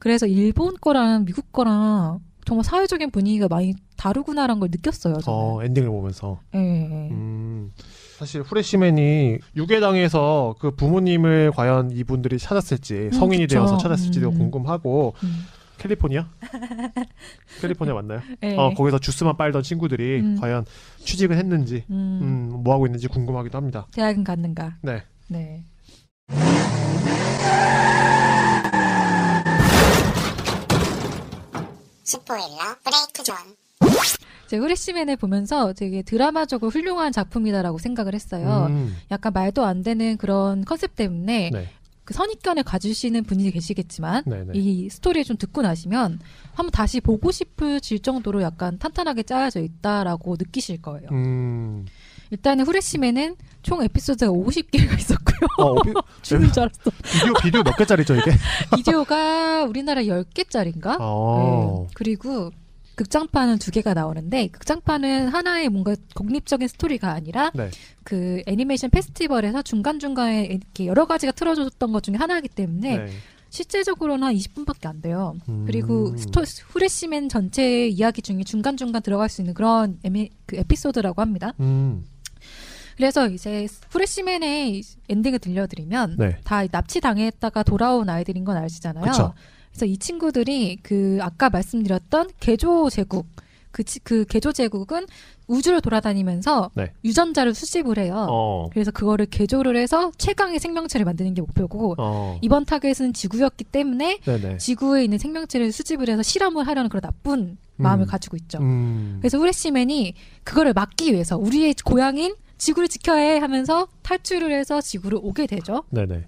그래서 일본 거랑 미국 거랑 정말 사회적인 분위기가 많이 다르구나라는 걸 느꼈어요. 저는. 어, 엔딩을 보면서. 예, 예. 음, 사실 후레시맨이 유괴당해서 그 부모님을 과연 이분들이 찾았을지 성인이 그쵸. 되어서 찾았을지도 음. 궁금하고 음. 캘리포니아? 캘리포니아 맞나요? 예. 어, 거기서 주스만 빨던 친구들이 음. 과연 취직을 했는지 음, 음, 뭐 하고 있는지 궁금하기도 합니다. 대학은 갔는가? 네. 네. 스포일러 브레이크 존. 이제 후레시맨을 보면서 되게 드라마적으로 훌륭한 작품이다라고 생각을 했어요. 음, 약간 말도 안 되는 그런 컨셉 때문에 네. 그 선입견을 가지시는 분이 계시겠지만 네, 네. 이 스토리를 좀 듣고 나시면 한번 다시 보고 싶으실 정도로 약간 탄탄하게 짜여져 있다라고 느끼실 거예요. 음. 일단은 후레시맨은 총 에피소드가 50개가 있었고요. 어, 어, 비, 죽는 줄 알았어. 비디오 비디오 몇 개짜리죠, 이게? 비디오가 우리나라 10개짜리인가? 어. 네. 그리고 극장판은 두 개가 나오는데 극장판은 하나의 뭔가 독립적인 스토리가 아니라 네. 그 애니메이션 페스티벌에서 중간 중간에 이렇게 여러 가지가 틀어줬던 것 중에 하나이기 때문에 네. 실제적으로는 한 20분밖에 안 돼요. 음. 그리고 스토, 후레시맨 전체 이야기 중에 중간중간 들어갈 수 있는 그런 에미, 그 에피소드라고 합니다. 음. 그래서 이제 후레시맨의 엔딩을 들려드리면 네. 다 납치 당했다가 돌아온 아이들인 건 아시잖아요. 그쵸. 그래서 이 친구들이 그 아까 말씀드렸던 개조 제국 그, 지- 그 개조 제국은 우주를 돌아다니면서 네. 유전자를 수집을 해요. 어. 그래서 그거를 개조를 해서 최강의 생명체를 만드는 게 목표고 어. 이번 타겟은 지구였기 때문에 네네. 지구에 있는 생명체를 수집을 해서 실험을 하려는 그런 나쁜 마음을 가지고 있죠. 음. 그래서 후레시맨이 그거를 막기 위해서 우리의 고향인 지구를 지켜야 해 하면서 탈출을 해서 지구를 오게 되죠. 네네.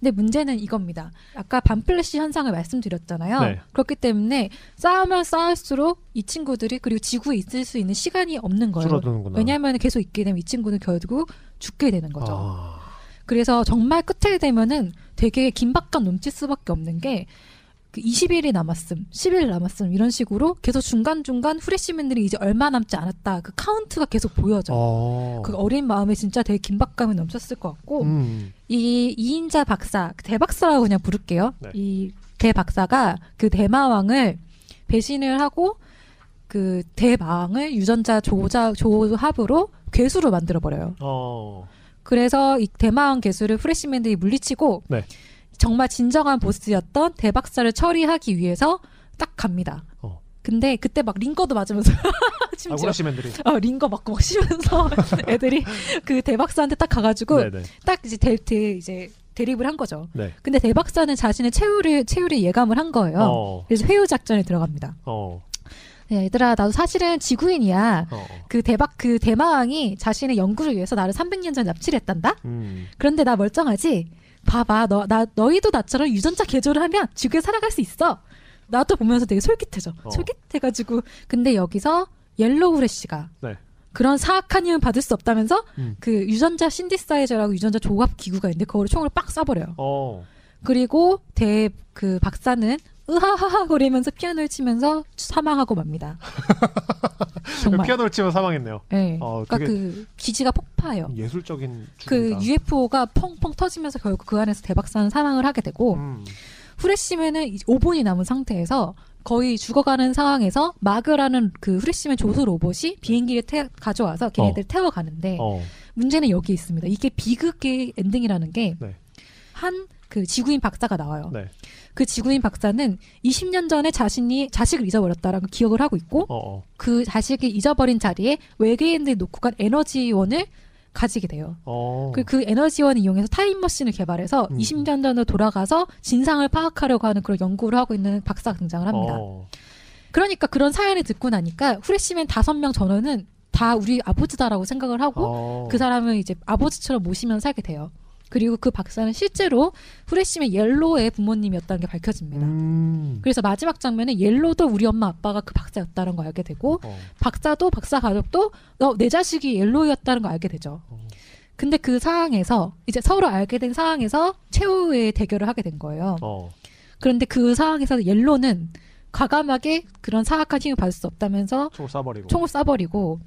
근데 문제는 이겁니다. 아까 반플래시 현상을 말씀드렸잖아요. 네. 그렇기 때문에 쌓으면 쌓을수록 이 친구들이 그리고 지구에 있을 수 있는 시간이 없는 거예요. 줄어드는구나. 왜냐하면 계속 있게 되면 이 친구는 결국 죽게 되는 거죠. 아. 그래서 정말 끝에 되면은 되게 긴박한 눈치 수밖에 없는 게 그 20일이 남았음, 10일 남았음 이런 식으로 계속 중간 중간 후레쉬맨들이 이제 얼마 남지 않았다 그 카운트가 계속 보여져. 요 어. 그 어린 마음에 진짜 되게 긴박감이 넘쳤을 것 같고 음. 이 이인자 박사 그 대박사라고 그냥 부를게요. 네. 이 대박사가 그 대마왕을 배신을 하고 그 대마왕을 유전자 조자 조합으로 괴수로 만들어 버려요. 어. 그래서 이 대마왕 괴수를 프레시맨들이 물리치고 네. 정말 진정한 보스였던 대박사를 처리하기 위해서 딱 갑니다. 어. 근데 그때 막 링거도 맞으면서 아, 심지어 후레시맨들이. 어, 링거 맞고 막 쉬면서 애들이 그 대박사한테 딱 가가지고 네네. 딱 이제 대, 대 이제 대립을 한 거죠. 네. 근데 대박사는 자신의 최후를 최후를 예감을 한 거예요. 어. 그래서 회유 작전에 들어갑니다. 어. 야, 얘들아, 나도 사실은 지구인이야. 어. 그 대박 그 대마왕이 자신의 연구를 위해서 나를 300년 전에 납치를 했단다. 음. 그런데 나 멀쩡하지? 봐봐, 너, 나, 너희도 나처럼 유전자 개조를 하면 지구에 살아갈 수 있어. 나도 보면서 되게 솔깃해져. 어. 솔깃해가지고. 근데 여기서 옐로우 후레쉬가 네. 그런 사악한 힘은 받을 수 없다면서 음. 그 유전자 신디사이저라고 유전자 조합 기구가 있는데 그거를 총으로 빡 쏴버려요. 어. 그리고 대 그 박사는 으하하하 거리면서 피아노를 치면서 사망하고 맙니다. 정말. 피아노를 치면 사망했네요. 네. 어, 그러니까 그 기지가 폭파해요. 예술적인 그 죽음이다. UFO가 펑펑 터지면서 결국 그 안에서 대박사는 사망을 하게 되고 음. 후레쉬맨은 5분이 남은 상태에서 거의 죽어가는 상황에서 마그라는 그 후레쉬맨 조수 로봇이 비행기를 태, 가져와서 걔네들 을 태워가는데 어. 문제는 여기 있습니다. 이게 비극의 엔딩이라는 게 네. 한그 지구인 박사가 나와요. 네. 그 지구인 박사는 20년 전에 자신이 자식을 잊어버렸다라는 걸 기억을 하고 있고 어. 어. 그 자식을 잊어버린 자리에 외계인들이 놓고 간 에너지원을 가지게 돼요. 어. 그, 그 에너지원을 이용해서 타임머신을 개발해서 음. 20년 전으로 돌아가서 진상을 파악하려고 하는 그런 연구를 하고 있는 박사가 등장을 합니다. 어. 그러니까 그런 사연을 듣고 나니까 후레쉬맨 다섯 명 전원은 다 우리 아버지다라고 생각을 하고 어. 그 사람을 이제 아버지처럼 모시면 살게 돼요. 그리고 그 박사는 실제로 후레쉬맨 옐로의 부모님이었다는 게 밝혀집니다. 음. 그래서 마지막 장면에 옐로도 우리 엄마 아빠가 그 박사였다는 걸 알게 되고 어. 박사도 박사 가족도 어, 내 자식이 옐로였다는 걸 알게 되죠. 어. 근데 그 상황에서 이제 서로 알게 된 상황에서 최후의 대결을 하게 된 거예요. 어. 그런데 그 상황에서 옐로는 과감하게 그런 사악한 힘을 받을 수 없다면서 총을 쏴버리고. 총을 쏴버리고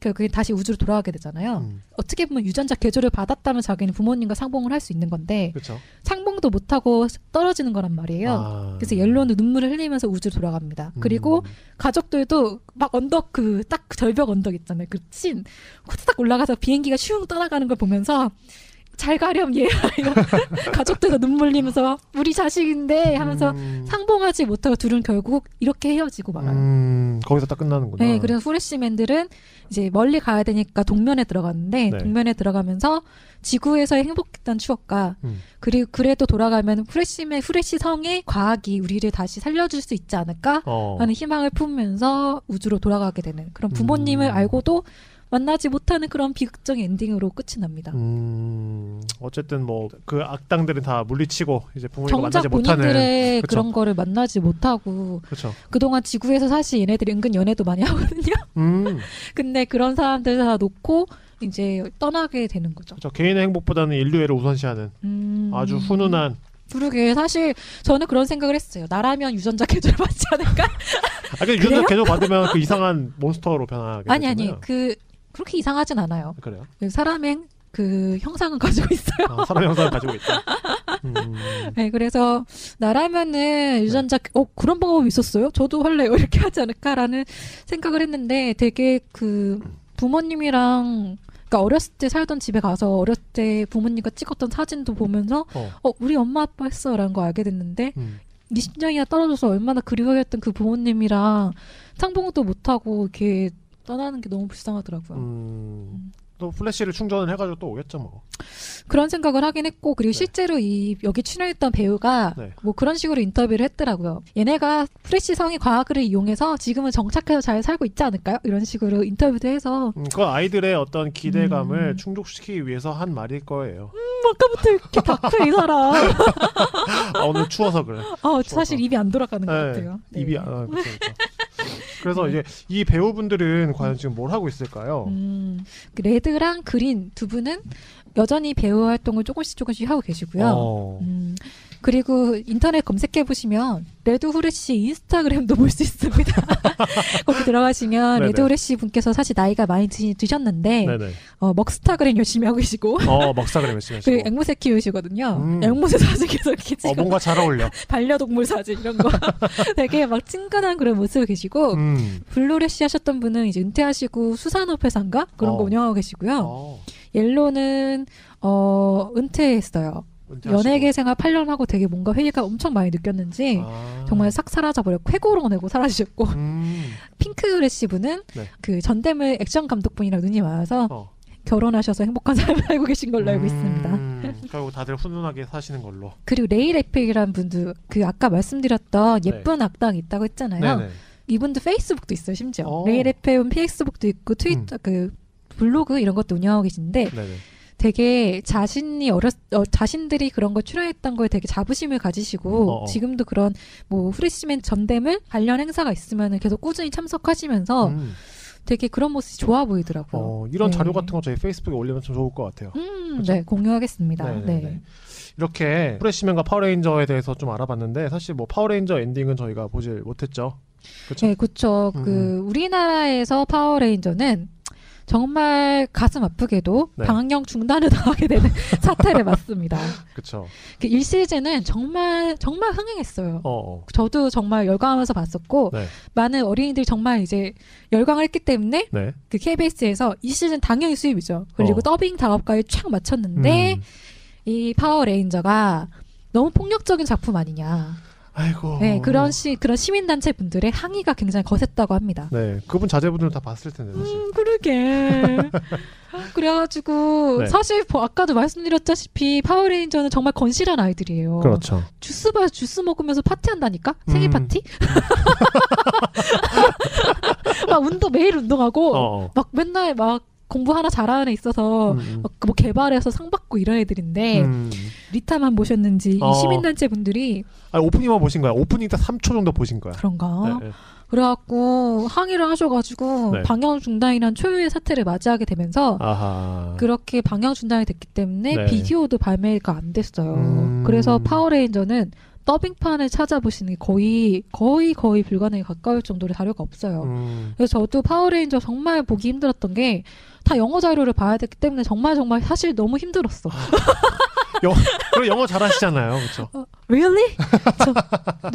결국에 다시 우주로 돌아가게 되잖아요. 음. 어떻게 보면 유전자 개조를 받았다면 자기는 부모님과 상봉을 할 수 있는 건데 그렇죠. 상봉도 못하고 떨어지는 거란 말이에요. 아. 그래서 옐로는 눈물을 흘리면서 우주로 돌아갑니다. 그리고 음. 가족들도 막 언덕 그 딱 절벽 언덕 있잖아요. 그친 후다닥 올라가서 비행기가 슝 떠나가는 걸 보면서 잘 가렴 얘 이런 가족들도 눈물 흘리면서 우리 자식인데 하면서 음. 상봉하지 못하고 둘은 결국 이렇게 헤어지고 말아요. 음. 거기서 딱 끝나는구나. 네, 그래서 후레쉬맨들은 이제 멀리 가야 되니까 동면에 들어갔는데 네. 동면에 들어가면서 지구에서의 행복했던 추억과 음. 그리고 그래도 돌아가면 후레쉬맨 후레쉬 성의 과학이 우리를 다시 살려줄 수 있지 않을까 어. 하는 희망을 품으면서 우주로 돌아가게 되는 그런 부모님을 음. 알고도 만나지 못하는 그런 비극적인 엔딩으로 끝이 납니다. 음. 어쨌든 뭐 그 악당들은 다 물리치고 이제 부모님과 만나지 못하는 본인들의 그쵸. 그런 거를 만나지 못하고 그렇죠. 그동안 지구에서 사실 얘네들이 은근 연애도 많이 하거든요. 음. 근데 그런 사람들 다 놓고 이제 떠나게 되는 거죠. 그렇죠. 개인의 행복보다는 인류애를 우선시하는 음. 아주 훈훈한 그러게 사실 저는 그런 생각을 했어요. 나라면 유전자 개조를 받지 않을까? 아 근데? 유전자 계속 받으면 그 이상한 몬스터로 변하게 아니 되잖아요. 아니 그 그렇게 이상하진 않아요. 그래요. 사람의 그 형상은 가지고 있어요. 아, 사람 형상을 가지고 있다. 음. 네, 그래서 나라면은 유전자 어 그런 방법이 있었어요? 저도 할래요 이렇게 하지 않을까라는 생각을 했는데 되게 그 부모님이랑 그러니까 어렸을 때 살던 집에 가서 어렸을 때 부모님과 찍었던 사진도 보면서 어. 어 우리 엄마 아빠 했어라는 거 알게 됐는데 음. 네 심장이나 떨어져서 얼마나 그리워했던 그 부모님이랑 상봉도 못하고 이렇게 떠나는 게 너무 불쌍하더라고요. 음, 또 플래시를 충전을 해가지고 또 오겠죠 뭐. 그런 생각을 하긴 했고 그리고 네. 실제로 이 여기 출연했던 배우가 네. 뭐 그런 식으로 인터뷰를 했더라고요. 얘네가 프레시 성의 과학을 이용해서 지금은 정착해서 잘 살고 있지 않을까요? 이런 식으로 인터뷰도 해서 음, 그건 아이들의 어떤 기대감을 음. 충족시키기 위해서 한 말일 거예요. 아까부터 이렇게 dark해 이 사람. 아, 오늘 추워서 그래. 어, 사실 입이 안 돌아가는 것 네, 같아요. 네. 입이 아, 그렇죠, 그렇죠. 그래서 이제 이 배우분들은 과연 지금 뭘 하고 있을까요? 음, 그 레드랑 그린 두 분은 여전히 배우 활동을 조금씩 조금씩 하고 계시고요. 어. 음, 그리고 인터넷 검색해 보시면 레드 후레쉬 인스타그램도 볼 수 있습니다. 거기 들어가시면 네네. 레드 후레쉬 분께서 사실 나이가 많이 드, 드셨는데 네네. 어, 먹스타그램 열심히 하고 계시고 어 먹스타그램 열심히 하시고. 그리고 앵무새 키우시거든요. 음. 앵무새 사진 계속 이렇게 어 찍어 뭔가 잘 어울려. 반려동물 사진 이런 거 되게 막 친근한 그런 모습을 계시고 음. 블루 후레쉬 하셨던 분은 이제 은퇴하시고 수산업회사인가 그런 거 어. 운영하고 계시고요. 어, 옐로는 어 은퇴했어요. 연예계 생활 8년 하고 되게 뭔가 회의가 엄청 많이 느꼈는지 아. 정말 싹 사라져버려 쾌고로 내고 사라지셨고 음. 분은 네. 그 전대물 액션 감독분이랑 눈이 맞아서 어. 결혼하셔서 행복한 삶을 살고 계신 걸로 알고 음. 있습니다. 결국 다들 훈훈하게 사시는 걸로. 그리고 레이 네펠이라는 분도 그 아까 말씀드렸던 네. 예쁜 악당 있다고 했잖아요. 네네. 이분도 페이스북도 있어요 심지어 어. 레이 네펠은 페이스북도 있고 음. 트위터 그 블로그 이런 것도 운영하고 계신데 네네. 되게 자신이 어렸 어, 자신들이 그런 거 출연했던 거에 되게 자부심을 가지시고 어어. 지금도 그런 뭐 프레시맨 전대물 관련 행사가 있으면 계속 꾸준히 참석하시면서 음. 되게 그런 모습이 좋아 보이더라고요. 어, 이런 네. 자료 같은 거 저희 페이스북에 올리면 좀 좋을 것 같아요. 음, 그렇죠? 네 공유하겠습니다. 네네네. 네. 이렇게 프레시맨과 파워레인저에 대해서 좀 알아봤는데 사실 뭐 파워레인저 엔딩은 저희가 보질 못했죠. 그렇죠? 네, 그쵸. 음. 그, 우리나라에서 파워레인저는 정말 가슴 아프게도 네. 방영 중단을 당하게 되는 사태를 맞습니다. 그렇죠. 그 1시즌은 정말, 정말 흥행했어요. 어, 어. 저도 정말 열광하면서 봤었고, 네. 많은 어린이들이 정말 이제 열광을 했기 때문에 네. 그 KBS에서 2시즌 당연히 수입이죠. 그리고 어. 더빙 작업까지 촥 마쳤는데, 음. 이 파워레인저가 너무 폭력적인 작품 아니냐. 아이고. 네, 그런 시, 그런 시민 단체 분들의 항의가 굉장히 거셌다고 합니다. 네, 그분 자제분들은 다 봤을 텐데 사실. 음, 그러게. 그래가지고 네. 사실 뭐 아까도 말씀드렸다시피 파워레인저는 정말 건실한 아이들이에요. 그렇죠. 주스 바 주스 먹으면서 파티한다니까 생일 음. 파티? 막 운동 매일 운동하고 어. 어. 막 맨날 막 공부 하나 잘하는 애 있어서 음, 음. 막뭐 개발해서 상 받고 이런 애들인데 음. 리타만 보셨는지 어. 이 시민단체 분들이 아, 오프닝만 보신 거야. 오프닝 딱 3초 정도 보신 거야. 그런가? 네, 네. 그래갖고 항의를 하셔가지고 네. 방영 중단이란 초유의 사태를 맞이하게 되면서 아하. 그렇게 방영 중단이 됐기 때문에 네. 비디오도 발매가 안 됐어요. 음. 그래서 파워레인저는 더빙판을 찾아보시는 게 거의 거의 거의 불가능에 가까울 정도로 자료가 없어요. 음. 그래서 저도 파워레인저 정말 보기 힘들었던 게 다 영어 자료를 봐야 됐기 때문에 정말 정말 사실 너무 힘들었어. 영, 그리고 영어 잘하시잖아요. 그렇죠. Really? 저,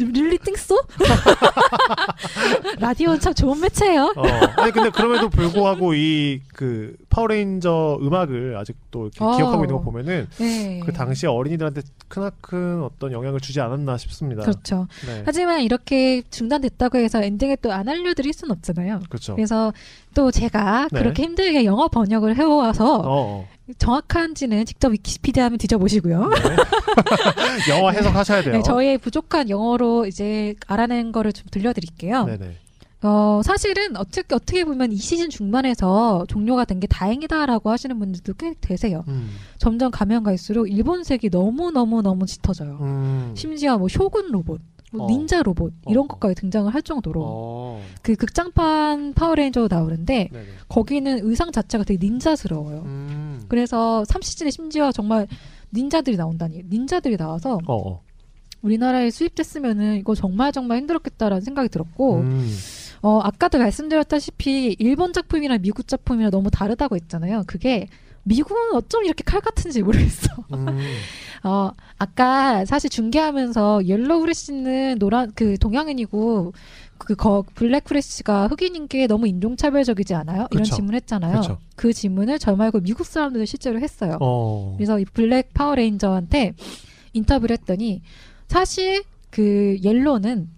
really think so? 라디오는 참 좋은 매체예요. 어. 아니 근데 그럼에도 불구하고 이 그 파워레인저 음악을 아직도 이렇게 어. 기억하고 있는 거 보면은 네. 그 당시에 어린이들한테 크나큰 어떤 영향을 주지 않았나 싶습니다. 그렇죠. 네. 하지만 이렇게 중단됐다고 해서 엔딩을 또안 알려드릴 순 없잖아요. 그렇죠. 그래서 또 제가 네. 그렇게 힘들게 영어 번역을 해와서 어, 어. 정확한지는 직접 위키피디아 한번 뒤져보시고요. 네. 영어 해석하셔야 돼요. 네, 저의 부족한 영어로 이제 알아낸 거를 좀 들려드릴게요. 네네. 어, 사실은 어떻게, 어떻게 보면 이 시즌 중반에서 종료가 된 게 다행이다라고 하시는 분들도 꽤 되세요. 음. 점점 가면 갈수록 일본색이 너무너무너무 짙어져요. 음. 심지어 뭐 쇼군 로봇, 뭐 어. 닌자 로봇 이런 어. 것까지 등장을 할 정도로 어. 그 극장판 파워레인저도 나오는데 네네. 거기는 의상 자체가 되게 닌자스러워요. 음. 그래서 3시즌에 심지어 정말 닌자들이 나온다니 닌자들이 나와서 어. 어. 우리나라에 수입됐으면은 이거 정말 정말 힘들었겠다라는 생각이 들었고 음. 어 아까도 말씀드렸다시피 일본 작품이랑 미국 작품이랑 너무 다르다고 했잖아요. 그게 미국은 어쩜 이렇게 칼 같은지 모르겠어. 음. 어 아까 사실 중계하면서 옐로우 후레쉬는 노란 그 동양인이고 그 거 블랙 후레쉬가 흑인인 게 너무 인종차별적이지 않아요? 이런 그쵸. 질문했잖아요. 그쵸. 그 질문을 저 말고 미국 사람들도 실제로 했어요. 어. 그래서 이 블랙 파워레인저한테 인터뷰를 했더니 사실 그 옐로는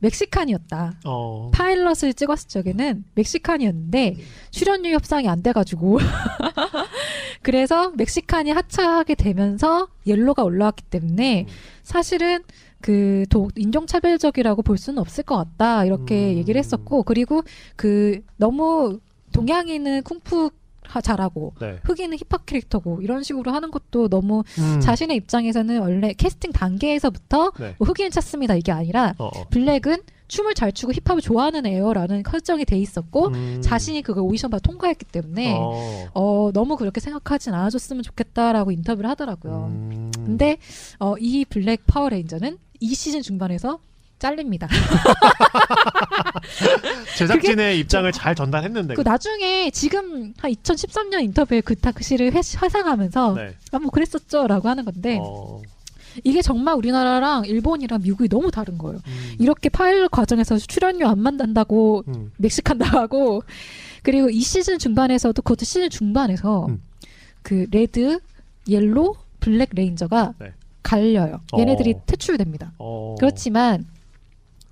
멕시칸이었다. 어. 파일럿을 찍었을 적에는 멕시칸이었는데 출연료 협상이 안 돼가지고 그래서 멕시칸이 하차하게 되면서 옐로가 올라왔기 때문에 음. 사실은 그 도, 인종차별적이라고 볼 수는 없을 것 같다 이렇게 음. 얘기를 했었고 그리고 그 너무 동양인은 쿵푸 하- 잘하고 네. 흑인은 힙합 캐릭터고 이런 식으로 하는 것도 너무 음. 자신의 입장에서는 원래 캐스팅 단계에서부터 네. 뭐 흑인 찾습니다 이게 아니라 어, 어. 블랙은 춤을 잘 추고 힙합을 좋아하는 애요라는 설정이 돼 있었고 음. 자신이 그걸 오디션 봐 통과했기 때문에 어. 어. 너무 그렇게 생각하진 않아줬으면 좋겠다라고 인터뷰를 하더라고요. 음. 근데 어, 이 블랙 파워레인저는 이 시즌 중반에서 잘립니다. 제작진의 입장을 잘 전달했는데. 그 나중에 지금 한 2013년 인터뷰에 그 당시를 회, 회상하면서 네. 아뭐 그랬었죠라고 하는 건데 어. 이게 정말 우리나라랑 일본이랑 미국이 너무 다른 거예요. 음. 이렇게 파일럿 과정에서 출연료 안 맞는다고 음. 멕시칸 나가고 그리고 이 시즌 중반에서도 그것도 시즌 중반에서 음. 그 레드, 옐로, 블랙 레인저가 네. 갈려요. 얘네들이 어. 퇴출됩니다. 어. 그렇지만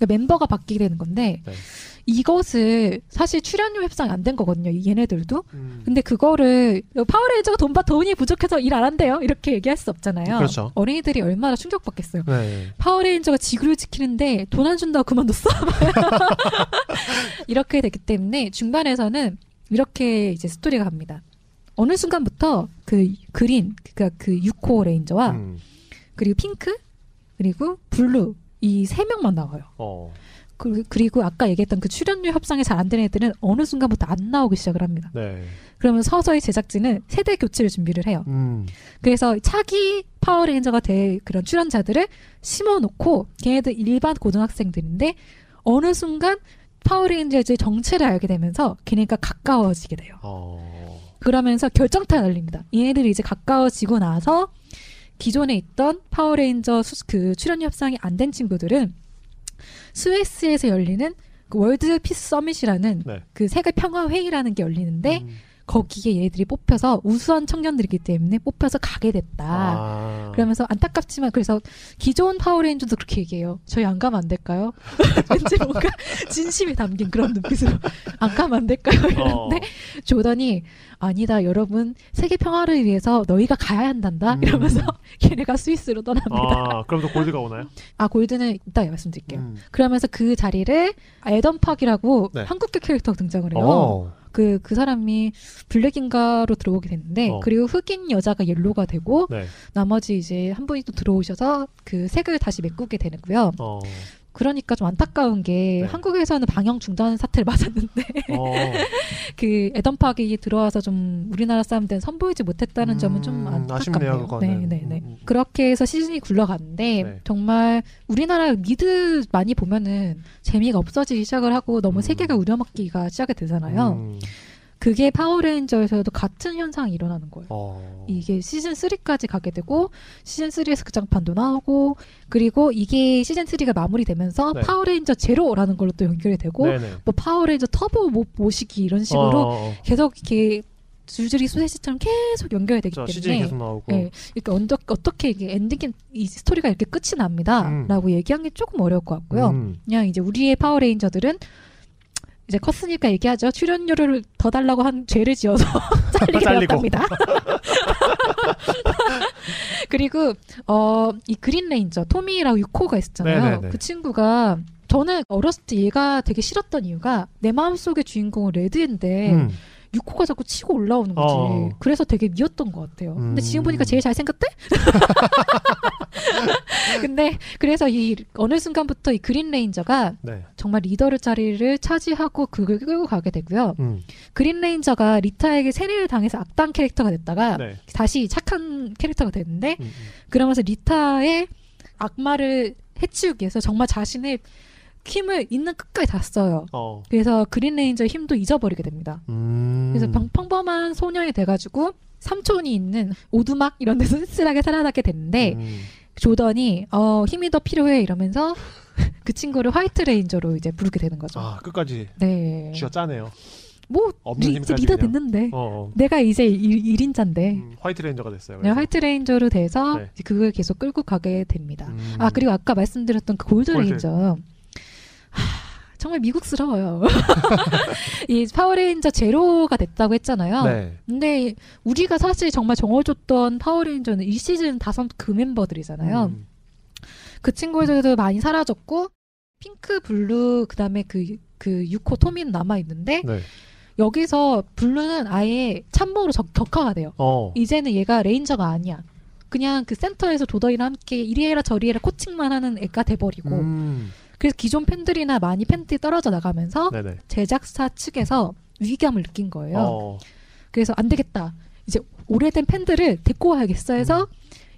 그 멤버가 바뀌게 되는 건데 네. 이것을 사실 출연료 협상이 안 된 거거든요. 이 얘네들도. 음. 근데 그거를 파워레인저가 돈 받 돈이 부족해서 일 안 한대요. 이렇게 얘기할 수 없잖아요. 그렇죠. 어린이들이 얼마나 충격받겠어요. 네. 파워레인저가 지구를 지키는데 돈 안 준다고 그만뒀어? 이렇게 됐기 때문에 중반에서는 이렇게 이제 스토리가 갑니다. 어느 순간부터 그 그린, 그러니까 그 6호 레인저와 음. 그리고 핑크, 그리고 블루 이 세 명만 나와요. 어. 그- 그리고 아까 얘기했던 그 출연료 협상이 잘 안 되는 애들은 어느 순간부터 안 나오기 시작을 합니다. 네. 그러면 서서히 제작진은 세대 교체를 준비를 해요. 음. 그래서 차기 파워레인저가 될 그런 출연자들을 심어놓고 걔네들 일반 고등학생들인데 어느 순간 파워레인저의 정체를 알게 되면서 걔네가 가까워지게 돼요. 어. 그러면서 결정타 날립니다. 얘네들이 이제 가까워지고 나서 기존에 있던 파워레인저 수- 그 출연 협상이 안 된 친구들은 스위스에서 열리는 그 World Peace Summit이라는 네. 그 세계 평화 회의라는 게 열리는데 음. 거기에 얘네들이 뽑혀서 우수한 청년들이기 때문에 뽑혀서 가게 됐다. 아. 그러면서 안타깝지만 그래서 기존 파워레인저도 그렇게 얘기해요. 저희 안 가면 안 될까요? 왠지 뭔가 진심이 담긴 그런 눈빛으로 안 가면 안 될까요? 어. 이러는데 조던이 아니다 여러분 세계 평화를 위해서 너희가 가야 한단다 음. 이러면서 걔네가 스위스로 떠납니다. 아, 그럼 또 골드가 오나요? 아 골드는 이따 말씀드릴게요. 음. 그러면서 그 자리를 에덤 팍이라고 네. 한국계 캐릭터가 등장을 해요. 어. 그, 그 사람이 블랙인가로 들어오게 됐는데, 어. 그리고 흑인 여자가 옐로가 되고, 네. 나머지 이제 한 분이 또 들어오셔서 그 색을 다시 메꾸게 되고요. 어. 그러니까 좀 안타까운 게 네. 한국에서는 방영 중단 사태를 맞았는데, 어. 그 에던 팍이 들어와서 좀 우리나라 사람들은 선보이지 못했다는 점은 좀 음, 안타깝네요. 그거는. 네, 네, 네. 음, 음. 그렇게 해서 시즌이 굴러갔는데 네. 정말 우리나라 미드 많이 보면은 재미가 없어지기 시작을 하고 너무 음. 세계가 우려먹기가 시작이 되잖아요. 음. 그게 파워레인저에서도 같은 현상이 일어나는 거예요. 어. 이게 시즌 3까지 가게 되고 시즌 3에서 극장판도 나오고 그리고 이게 시즌 3가 마무리되면서 네. 파워레인저 제로라는 걸로 또 연결이 되고 네네. 뭐 파워레인저 터보 모, 모시기 이런 식으로 어, 어, 어. 계속 이렇게 줄줄이 소세지처럼 계속 연결이 되기 저 때문에 계속 나오고. 예, 그러니까 언덕, 어떻게 이게 엔딩이 이 스토리가 이렇게 끝이 납니다라고 얘기하는 게 조금 어려울 것 같고요. 음. 그냥 이제 우리의 파워레인저들은 이제 컸으니까 얘기하죠. 출연료를 더 달라고 한 죄를 지어서 잘리게. 되었답니다. 그리고 어, 이 그린 레인저 토미라고 6호가 있었잖아요. 네네네. 그 친구가 저는 어렸을 때 얘가 되게 싫었던 이유가 내 마음속의 주인공은 레드인데 음. 6호가 자꾸 치고 올라오는 거지. 어. 그래서 되게 미웠던 것 같아요. 근데 음. 지금 보니까 제일 잘생겼대? 근데 그래서 이 어느 순간부터 이 그린 레인저가 네. 정말 리더를 자리를 차지하고 그걸 끌고 가게 되고요. 음. 그린 레인저가 리타에게 세뇌를 당해서 악당 캐릭터가 됐다가 네. 다시 착한 캐릭터가 됐는데 음, 음. 그러면서 리타의 악마를 해치우기 위해서 정말 자신의 힘을 있는 끝까지 다 써요. 어. 그래서 그린 레인저의 힘도 잃어버리게 됩니다. 음. 그래서 평, 평범한 소년이 돼가지고 삼촌이 있는 오두막 이런 데서 쓸쓸하게 살아가게 됐는데 음. 조던이 어 힘이 더 필요해 이러면서 그 친구를 화이트 레인저로 이제 부르게 되는 거죠. 아, 끝까지 네. 쥐어 짜네요. 뭐 리, 힘까지 리더. 됐는데 어, 어. 내가 이제 일, 일인자인데 음, 화이트 레인저가 됐어요. 네. 화이트 레인저로 돼서 네. 이제 그걸 계속 끌고 가게 됩니다. 음. 아 그리고 아까 말씀드렸던 그 골드 골드. 레인저 하, 정말 미국스러워요. 이 파워레인저 제로가 됐다고 했잖아요. 네. 근데 우리가 사실 정말 정 줬던 파워레인저는 이 시즌 다섯 그 멤버들이잖아요. 음. 그 친구들도 많이 사라졌고 핑크, 블루 그다음에 그 그 6호 토미는 남아 있는데 네. 여기서 블루는 아예 참모로 적- 격하가 돼요. 어. 이제는 얘가 레인저가 아니야. 그냥 그 센터에서 조던이랑 함께 이리 해라 저리 해라 코칭만 하는 애가 돼버리고 음. 그래서 기존 팬들이나 많이 팬들이 떨어져 나가면서 네네. 제작사 측에서 위기감을 느낀 거예요. 어. 그래서 안 되겠다. 이제 오래된 팬들을 데리고 와야겠어 해서 음.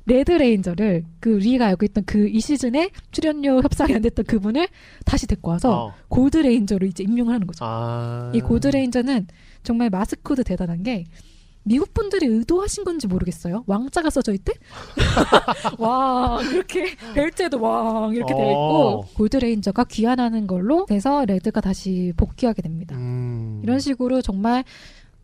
레드 레인저를 그 우리가 알고 있던 그 이 시즌에 출연료 협상이 안 됐던 그분을 다시 데리고 와서 어. 골드 레인저로 이제 임명을 하는 거죠. 아. 이 골드 레인저는 정말 마스코드 대단한 게 미국 분들이 의도하신 건지 모르겠어요. 왕자가 써져 있대? 와 이렇게 벨트에도 왕 이렇게 되어 있고 어. 골드 레인저가 귀환하는 걸로 돼서 레드가 다시 복귀하게 됩니다. 음. 이런 식으로 정말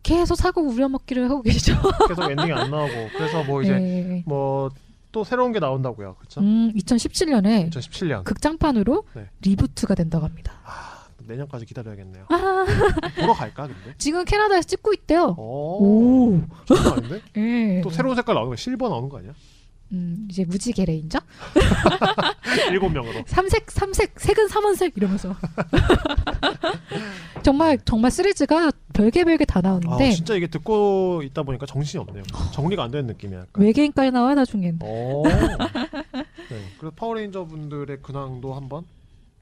계속 사골 우려먹기를 하고 계시죠. 계속 엔딩이 안 나오고 그래서 뭐 이제 네. 뭐또 새로운 게 나온다고요. 그렇죠? 음, 2017년에 2017년 극장판으로 네. reboot가 된다고 합니다. 아, 내년까지 기다려야겠네요. 아, 보러 갈까 근데? 지금 캐나다에서 찍고 있대요. 오. 아닌데? 예. 또 새로운 색깔 나오는 거 실버 나오는 거 아니야? 음, 이제 무지개 레인저? 일곱 명으로. 삼색, 삼색, 색은 삼원색 이러면서. 정말 정말 시리즈가 별게 별게 다 아, 나오는데 진짜 이게 듣고 있다 보니까 정신이 없네요. 정리가 안 되는 느낌이야. 약간. 외계인까지 나와요 나중엔. 오. 네. 그래서 파워레인저 분들의 근황도 한번.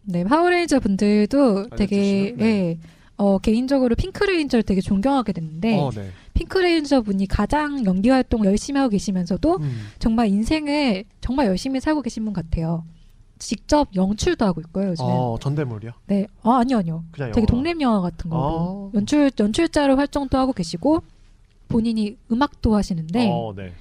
네, 파워레인저 분들도 되게 네. 예. 어, 개인적으로 핑크레인저를 되게 존경하게 됐는데 어, 네. 핑크레인저 분이 가장 연기 활동을 열심히 하고 계시면서도 음. 정말 인생을 정말 열심히 살고 계신 분 같아요. 직접 연출도 하고 있고요, 요즘에. 어, 전대물이요? 네. 아, 아니요, 아니요. 그냥 되게 영화. 독립 영화 같은 거. 아. 연출 연출자로 활동도 하고 계시고 본인이 음악도 하시는데 어, 네.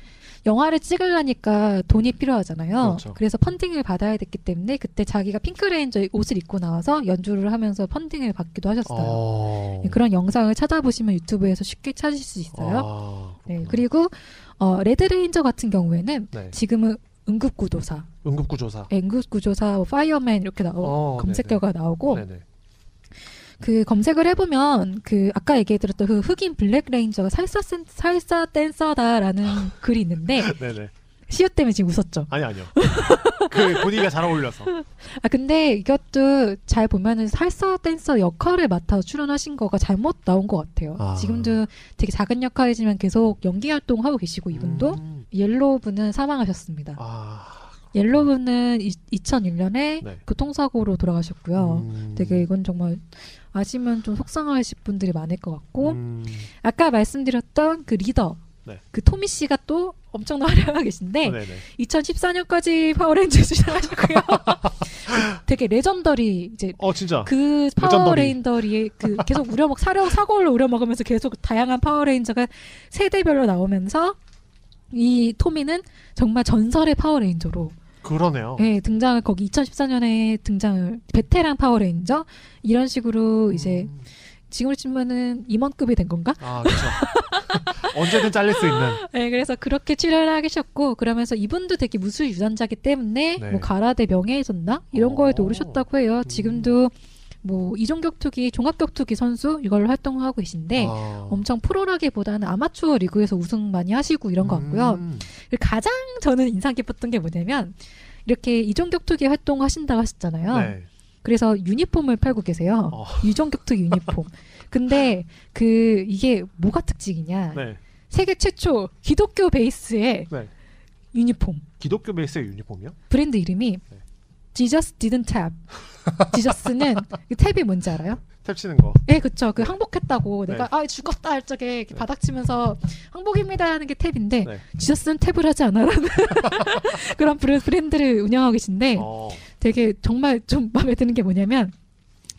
영화를 찍으려니까 돈이 필요하잖아요. 그렇죠. 래서 펀딩을 받아야 됐기 때문에 그때 자기가 핑크레인저 옷을 입고 나와서 연주를 하면서 펀딩을 받기도 하셨어요. 어. 네, 그런 영상을 찾아보시면 유튜브에서 쉽게 찾으실 수 있어요. 아, 네. 그리고 어, 레드레인저 같은 경우에는 네. 지금은 응급구조사, 응급구조사. 응급구조사, 뭐 fireman 이렇게 나오 어, 검색어가 나오고 네네. 그 검색을 해보면 그 아까 얘기해드렸던 그 흑인 블랙 레인저가 살사 센, 살사 댄서다라는 글이 있는데 네네. 시옷 때문에 지금 웃었죠. 아니 아니요. 그 분위기가 잘 어울려서. 아 근데 이것도 잘 보면은 살사 댄서 역할을 맡아 출연하신 거가 잘못 나온 것 같아요. 아. 지금도 되게 작은 역할이지만 계속 연기 활동 하고 계시고 이분도 음. 옐로우 분은 사망하셨습니다. 아. 옐로우 분은 2001년에 네. 교통사고로 돌아가셨고요. 음. 되게 이건 정말 아시면 좀 속상하실 분들이 많을 것 같고 음. 아까 말씀드렸던 그 리더 네. 그 토미 씨가 또 엄청 활약하고 계신데 어, 네네. 2014년까지 파워레인저 출연하셨고요. 되게 legendary 이제 어 진짜. 그 파워레인더리 그 계속 우려먹 사려 사고를 우려먹으면서 계속 다양한 파워레인저가 세대별로 나오면서 이 토미는 정말 전설의 파워레인저로 그러네요. 예, 등장을 거기 2014년에 등장을 베테랑 파워레인저 이런 식으로 이제 음. 지금으로 치면은 임원급이 된 건가? 아 그렇죠. 언제든 잘릴 수 있는. 네, 그래서 그렇게 출연을 계셨고 그러면서 이분도 되게 무술 유단자기 때문에 네. 뭐 가라데 명예훼손나 이런 거에도 어. 오르셨다고 해요. 지금도 뭐 이종 격투기 종합 격투기 선수 이걸로 활동하고 계신데 아. 엄청 프로라기보다는 아마추어 리그에서 우승 많이 하시고 이런 것 같고요. 음. 그리고 가장 저는 인상 깊었던 게 뭐냐면 이렇게 이종 격투기 활동하신다고 하셨잖아요. 네. 그래서 유니폼을 팔고 계세요. 어. 이종 격투기 유니폼. 근데 그 이게 뭐가 특징이냐? 네. 세계 최초 기독교 베이스의 네. 유니폼. 기독교 베이스의 유니폼이요? 브랜드 이름이 네. Jesus didn't tap. Jesus는 그 tap이 뭔지 알아요? tap 치는 거. 네, 그쵸. 그 항복했다고 네. 내가 아 죽었다 할 적에 이렇게 네. 바닥치면서 항복입니다 하는 게 tap인데 네. Jesus는 tap을 하지 않아라는 그런 브랜드를 운영하고 계신데 어. 되게 정말 좀 마음에 드는 게 뭐냐면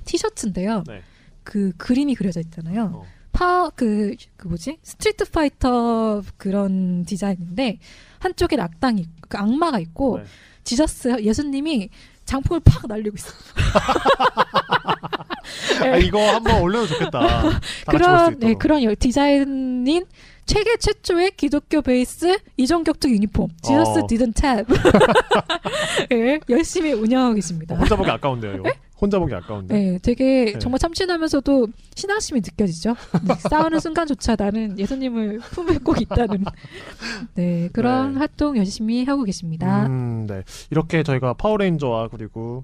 티셔츠인데요. 네. 그 그림이 그려져 있잖아요. 어. 파, 그, 그 뭐지? 스트리트 파이터 그런 디자인인데, 한쪽에 악당이, 그 악마가 있고, 네. 지저스, 예수님이 장풍을 팍 날리고 있어. 아, 이거 한번 올려도 좋겠다. 그런 네. 그런 여- 디자인인 세계 최초의 기독교 베이스 이종격적 유니폼 지저스 어. 디든 탭 예, 열심히 운영하고 계십니다. 혼자 보기 아까운데요, 이거. 혼자 보기 아까운데. 네, 되게 네. 정말 참신하면서도 신앙심이 느껴지죠. 네, 싸우는 순간조차 나는 예수님을 품에 꼭 있다는 네 그런 네. 활동 열심히 하고 계십니다. 음, 네. 이렇게 저희가 파워레인저와 그리고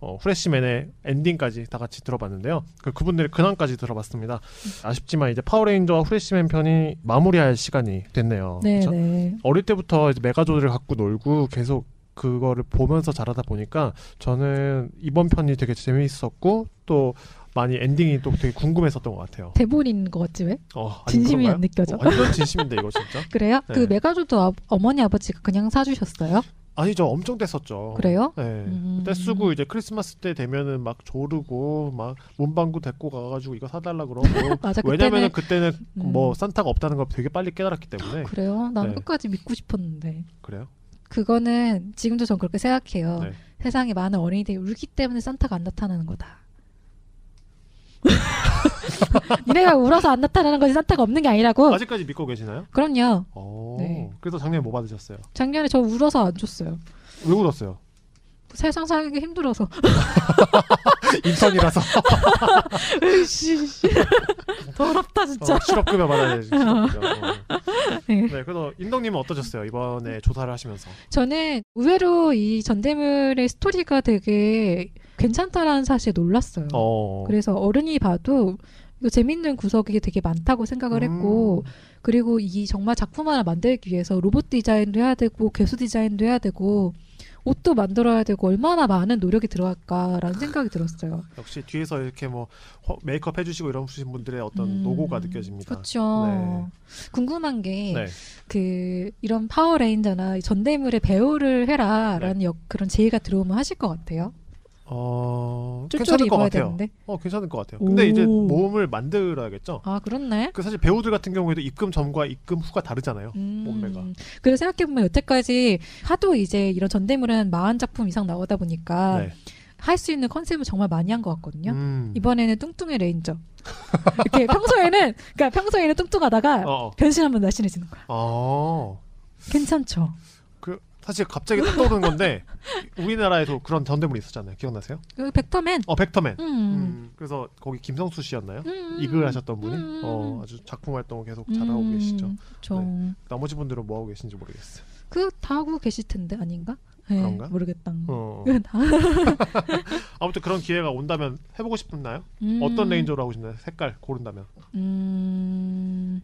어, 후레쉬맨의 엔딩까지 다 같이 들어봤는데요. 그 그분들의 근황까지 들어봤습니다. 아쉽지만 이제 파워레인저와 후레쉬맨 편이 마무리할 시간이 됐네요. 네? 네. 어릴 때부터 이제 메가조드를 갖고 놀고 계속 그거를 보면서 자라다 보니까 저는 이번 편이 되게 재미있었고 또 많이 엔딩이 또 되게 궁금했었던 것 같아요. 대본인 것 같지 왜? 어, 아니, 진심이 그런가요? 안 느껴져. 어, 완전 진심인데 이거 진짜? 그래요? 네. 그 메가조도 아, 어머니 아버지가 그냥 사주셨어요? 아니죠, 엄청 뗐었죠. 그래요? 네. 음. 떼쓰고 이제 크리스마스 때 되면은 막 조르고 막 문방구 데리고 가가지고 이거 사달라 그러고 맞아, 왜냐면은 그때는 그때는 음. 뭐 산타가 없다는 걸 되게 빨리 깨달았기 때문에 그래요? 나는 네. 끝까지 믿고 싶었는데 그래요. 그거는 지금도 전 그렇게 생각해요. 네. 세상에 많은 어린이들이 울기 때문에 산타가 안 나타나는 거다. 니네가 울어서 안 나타나는 거지 산타가 없는 게 아니라고. 아직까지 믿고 계시나요? 그럼요. 어. 네. 그래서 작년에 뭐 받으셨어요? 작년에 저 울어서 안 줬어요. 왜 울었어요? 세상 살기 힘들어서. 인턴이라서 으이씨. 더럽다 진짜. 어, 실업급여 받아야 되지. 실업급여. 어. 네. 네, 그래서 인덕님은 어떠셨어요 이번에 조사를 하시면서? 저는 의외로 이 전대물의 스토리가 되게 괜찮다라는 사실에 놀랐어요. 어. 그래서 어른이 봐도 이거 재밌는 구석이 되게 많다고 생각을 했고 음. 그리고 이 정말 작품 하나 만들기 위해서 로봇 디자인도 해야 되고 괴수 디자인도 해야 되고 옷도 만들어야 되고 얼마나 많은 노력이 들어갈까라는 생각이 들었어요. 역시 뒤에서 이렇게 뭐 허- 메이크업 해주시고 이런 주신 분들의 어떤 음, 노고가 느껴집니다. 그렇죠. 네. 궁금한 게 네. 그 이런 파워레인저나 이 전대물의 배우를 해라라는 네. 역, 그런 제의가 들어오면 하실 것 같아요. 어, 괜찮을 것 같아요. 되는데. 어, 괜찮을 것 같아요. 근데 오. 이제 몸을 만들어야겠죠. 아 그렇네. 그 사실 배우들 같은 경우에도 입금 전과 입금 후가 다르잖아요. 음, 몸매가. 그래서 생각해 보면 여태까지 하도 이제 이런 전대물은 40작품 이상 나오다 보니까 네. 할수 있는 컨셉을 정말 많이 한 것 같거든요. 음. 이번에는 뚱뚱의 레인저. 이렇게 평소에는 그러니까 평소에는 뚱뚱하다가 어. 어. 변신하면 날씬해지는 거야. 어. 괜찮죠? 그 사실 갑자기 딱 떠오르는 건데 우리나라에도 그런 전대물이 있었잖아요. 기억나세요? 그 벡터맨. 어, 벡터맨. 음. 음, 그래서 거기 김성수 씨였나요? 음. 이글 하셨던 분이 음. 어, 아주 작품 활동을 계속 잘하고 음, 계시죠. 저 나머지 분들은 뭐 하고 계신지 모르겠어요. 그 다 하고 계실 텐데 아닌가? 네, 그런가? 모르겠다. 어. 그 다. 아무튼 그런 기회가 온다면 해보고 싶나요? 음. 어떤 레인저로 하고 싶나요? 색깔 고른다면 음.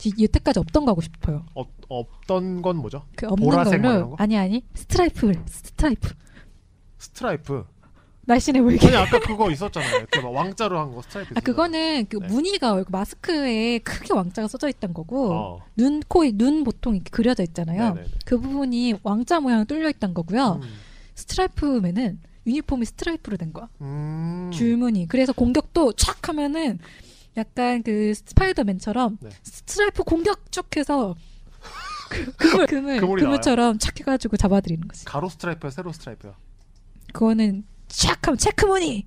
지- 여태까지 없던 거 하고 싶어요. 어, 어떤 건 뭐죠? 그 없는 보라색 뭐 걸로 거? 아니 아니 스트라이프 스트라이프 스트라이프. 날씬해 보이게. 아니 아까 그거 있었잖아요. 막 왕자로 한 거 스트라이프. 아 그거는 그 네. 무늬가 마스크에 크게 왕자가 써져 있던 거고 어. 눈, 코, 눈 보통 이렇게 그려져 있잖아요. 네네네. 그 부분이 왕자 모양 뚫려 있던 거고요. 음. 스트라이프면은 유니폼이 스트라이프로 된 거야. 음. 줄무늬. 그래서 공격도 촥 하면은 약간 그 스파이더맨처럼 네. 스트라이프 공격 쭉 해서 그, 그물, 그물, 그물처럼 착 해가지고 잡아드리는 거지. 가로 스트라이프야, 세로 스트라이프야. 그거는 촥 하면 체크무늬.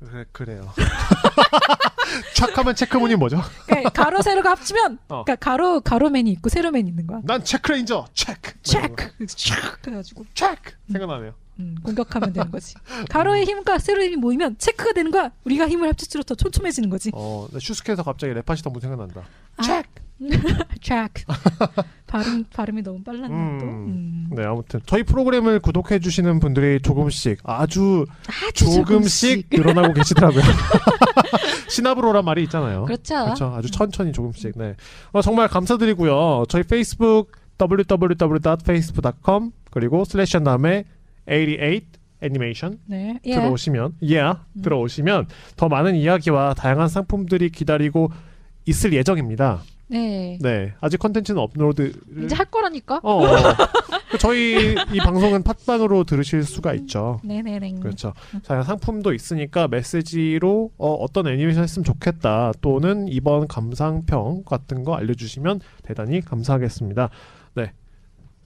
그래, 그래요. 착하면 체크무늬 뭐죠? 그러니까 가로 세로가 합치면 어. 그러니까 가로 가로맨이 있고 세로맨이 있는 거야. 난 체크레인저 체크. 체크, 촥 해가지고 체크 생각나네요. 음, 공격하면 되는 거지. 가로의 힘과 세로의 힘이 모이면 체크가 되는 거야. 우리가 힘을 합칠수록 더 촘촘해지는 거지. 어, 나 슈스케에서 갑자기 랩하시던 분 생각난다. 체크. 체크. 발음 발음이 너무 빨랐나 음. 또. 음. 네, 아무튼 저희 프로그램을 구독해 주시는 분들이 조금씩 아주 아주 조금씩 늘어나고 계시더라고요. 시나브로란 말이 있잖아요. 그렇죠. 그렇죠. 아주 천천히 조금씩. 네. 어, 정말 감사드리고요. 저희 페이스북 www.facebook.com 그리고 슬래시 한 다음에 88 애니메이션 네. 예. 들어오시면 yeah, 들어오시면 더 많은 이야기와 다양한 상품들이 기다리고 있을 예정입니다. 네. 네. 아직 컨텐츠는 업로드를 이제 할 거라니까. 어. 어. 저희 이 방송은 팟빵으로 들으실 수가 있죠. 네네네. 그렇죠. 자, 상품도 있으니까 메시지로 어, 어떤 애니메이션 했으면 좋겠다 또는 이번 감상평 같은 거 알려주시면 대단히 감사하겠습니다. 네.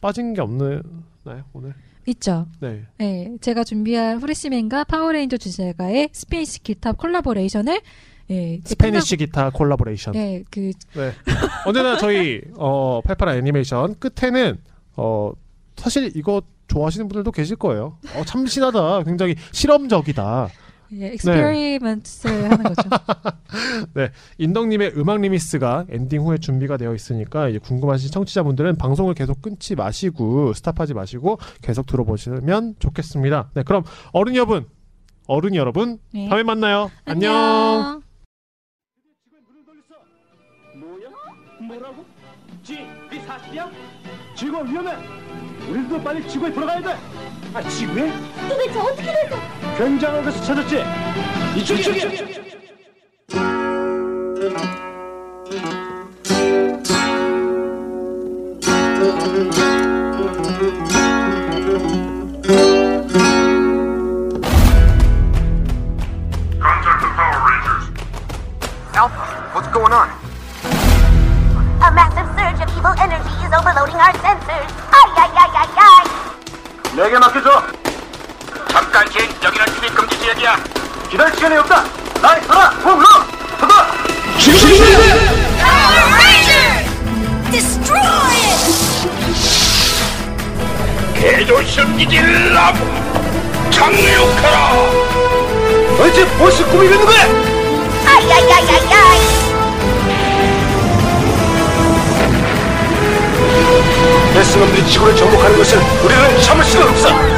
빠진 게 없는 있나요 오늘? 있죠. 네. 네, 제가 준비한 후레시맨과 파워레인저 주제가의 Spanish 기타 collaboration을 예, 이제 Spanish 기타 콜라보레이션. 네, 그 네. 언제나 저희 어 팔팔한 애니메이션 끝에는 어 사실 이거 좋아하시는 분들도 계실 거예요. 어 참신하다. 굉장히 실험적이다. 예, experiment 하는 거죠. 인덕님의 음악 remix가 엔딩 후에 준비가 되어 있으니까 이제 궁금하신 청취자분들은 방송을 계속 끊지 마시고 stop하지 마시고 계속 들어보시면 좋겠습니다. 네, 그럼 어른 여러분, 어른 여러분, 네. 다음에 만나요. 안녕. 안녕. 뭐야? 뭐라고? 지, 네 사실이야? 지구가 위험해. 우리도 빨리 지구에 들어가야 돼. 아, 지구에? 도대체 어떻게 됐어? 굉장한 것을 찾았지. 이쪽 이쪽이야. Contact the Power Rangers. Alpha, what's going on? A massive surge of evil energy is overloading our sensors. Ay, ay, ay, ay, ay. 내게 맡겨줘. 진 여기는 출입 금지 지역이야. 기다릴 시간이 없다. 나이 서라. 홈으로. it! 개조심 기질 람 착륙하라. 너희 무엇이 꾸미고 있는 거야? Ay. 데스놈들이 지구를 정복하는 것을 우리는 참을 수가 없어.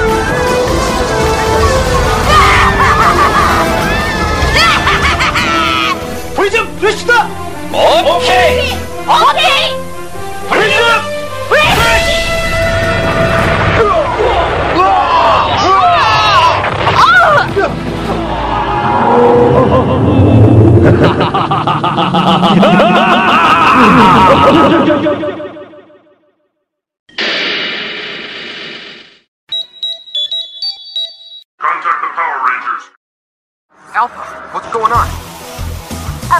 프레시다. 오케이. 오케이! 프리즘 Contact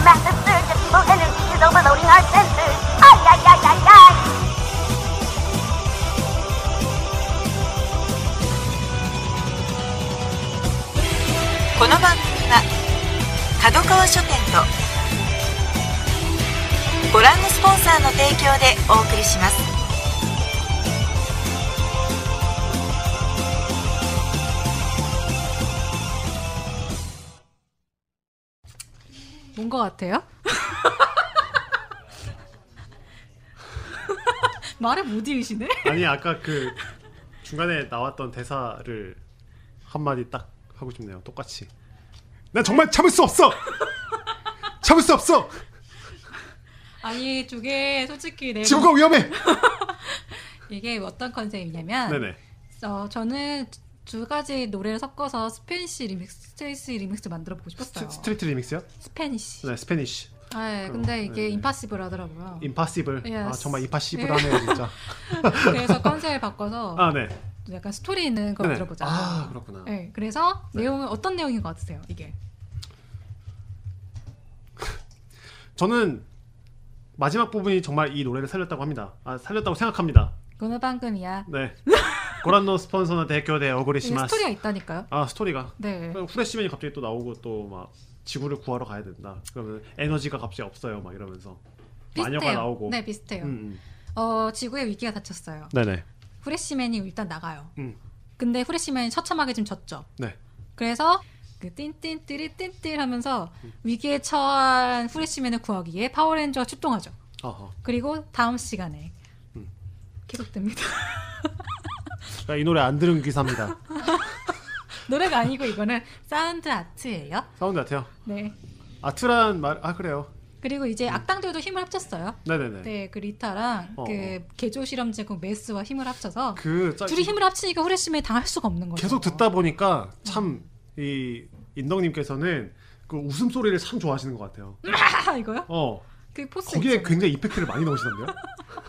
A massive surge of evil energy is overloading our senses. Ay, ay, ay, ay, ay. この番組は角川書店とご覧のスポンサーの提供でお送りします 것 같아요? 말을 못 이으시네? 아니 아까 그 중간에 나왔던 대사를 한 마디 딱 하고 싶네요. 똑같이. 난 정말 참을 수 없어. 참을 수 없어. 아니 저게 솔직히 내가 지구가 위험해. 이게 어떤 컨셉이냐면 네네. 어, 저는 두 가지 노래를 섞어서 Spanish remix, space remix 만들어 보고 싶었어요. Street remix요? Spanish. 네, Spanish. 네, 근데 이게 네, 네. impossible 하더라고요. impossible. 아 Yes. 정말 impossible 하네요 진짜. 그래서 컨셉을 바꿔서 아 네. 약간 스토리 있는 거 네네. 들어보자. 아 그렇구나. 네, 그래서 네. 내용은 어떤 내용인 것 같으세요? 이게 저는 마지막 부분이 정말 이 노래를 살렸다고 합니다. 아 살렸다고 생각합니다. 그는 방금이야. 네. ご覧のスポンサーの提供でお送りします. 스토리가 있다니까요. 아 스토리가. 네. 그럼 후레쉬맨이 갑자기 또 나오고 또 막 지구를 구하러 가야 된다. 그러면 에너지가 갑자기 없어요. 막 이러면서 마녀가 비슷해요. 나오고. 네, 비슷해요. 음, 음. 어, 지구에 위기가 닥쳤어요. 네네. 후레쉬맨이 일단 나가요. 음. 근데 후레쉬맨이 처참하게 좀 졌죠. 네. 그래서 그 띵띵띠리 띵띵 하면서 음. 위기에 처한 후레쉬맨을 구하기 위해 파워레인저가 출동하죠. 어허. 그리고 다음 시간에 음. 계속됩니다. 이 노래 안 들은 기사입니다. 노래가 아니고 이거는 sound art예요. sound 같아요. 네. 아트란 말, 아 그래요. 그리고 이제 악당들도 힘을 합쳤어요. 네네네. 네, 그 리타랑 어, 그 개조 실험 제국 메스와 힘을 합쳐서 그 짜- 둘이 힘을 합치니까 후레쉬맨이 당할 수가 없는 거죠. 계속 듣다 보니까 참 이 인덕님께서는 그 웃음 소리를 참 좋아하시는 것 같아요. 아, 이거요? 어 그 포스 거기에 있잖아요. 굉장히 이펙트를 많이 넣으시던데요.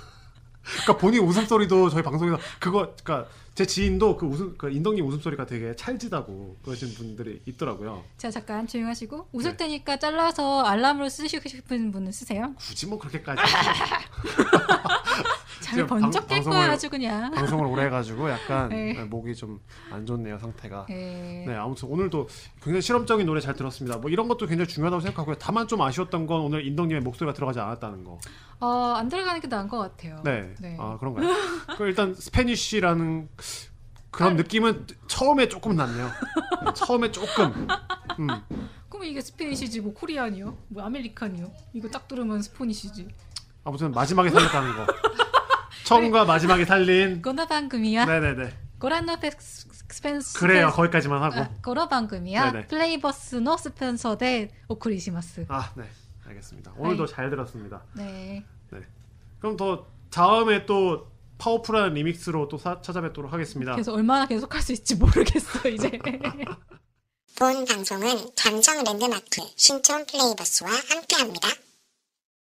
그러니까 본인 웃음 소리도 저희 방송에서 그거 그러니까 제 지인도 그 웃음 그 인덕님 웃음소리가 되게 찰지다고 그러신 분들이 있더라고요. 자 잠깐 조용하시고 웃을 네. 테니까 잘라서 알람으로 쓰시고 싶은 분은 쓰세요. 굳이 뭐 그렇게까지 잠이 지금 번쩍 방- 깰 거야 아주 그냥. 방송을 오래 해가지고 약간 네. 목이 좀 안 좋네요 상태가. 네. 네 아무튼 오늘도 굉장히 실험적인 노래 잘 들었습니다. 뭐 이런 것도 굉장히 중요하다고 생각하고요. 다만 좀 아쉬웠던 건 오늘 인덕님의 목소리가 들어가지 않았다는 거. 어, 안 들어가는 게 나은 것 같아요. 네. 네. 아 그런가요? 그 일단 Spanish라는 그런 아. 느낌은 처음에 조금 났네요. 처음에 조금. 음. 그럼 이게 스페니시지 뭐 코리안이요? 뭐 아메리칸이요? 이거 딱 들으면 스포니시지. 아무튼 마지막에 살렸다는 거. 처음과 마지막에 살린. この番組は 네네네. ご覧のペススペンス 그래요. 거기까지만 하고. あこの番組は 네네 プレイボスのスポンサーでお送りします。 아 네. 알겠습니다. 오늘도 아이. 잘 들었습니다. 네. 그럼 더 다음에 또 파워풀한 리믹스로 또 사- 찾아뵙도록 하겠습니다. 그래서 얼마나 계속 할 수 있지 모르겠어 이제. 본 방송은 잠정 랜드마크 신촌 플레이버스와 함께합니다.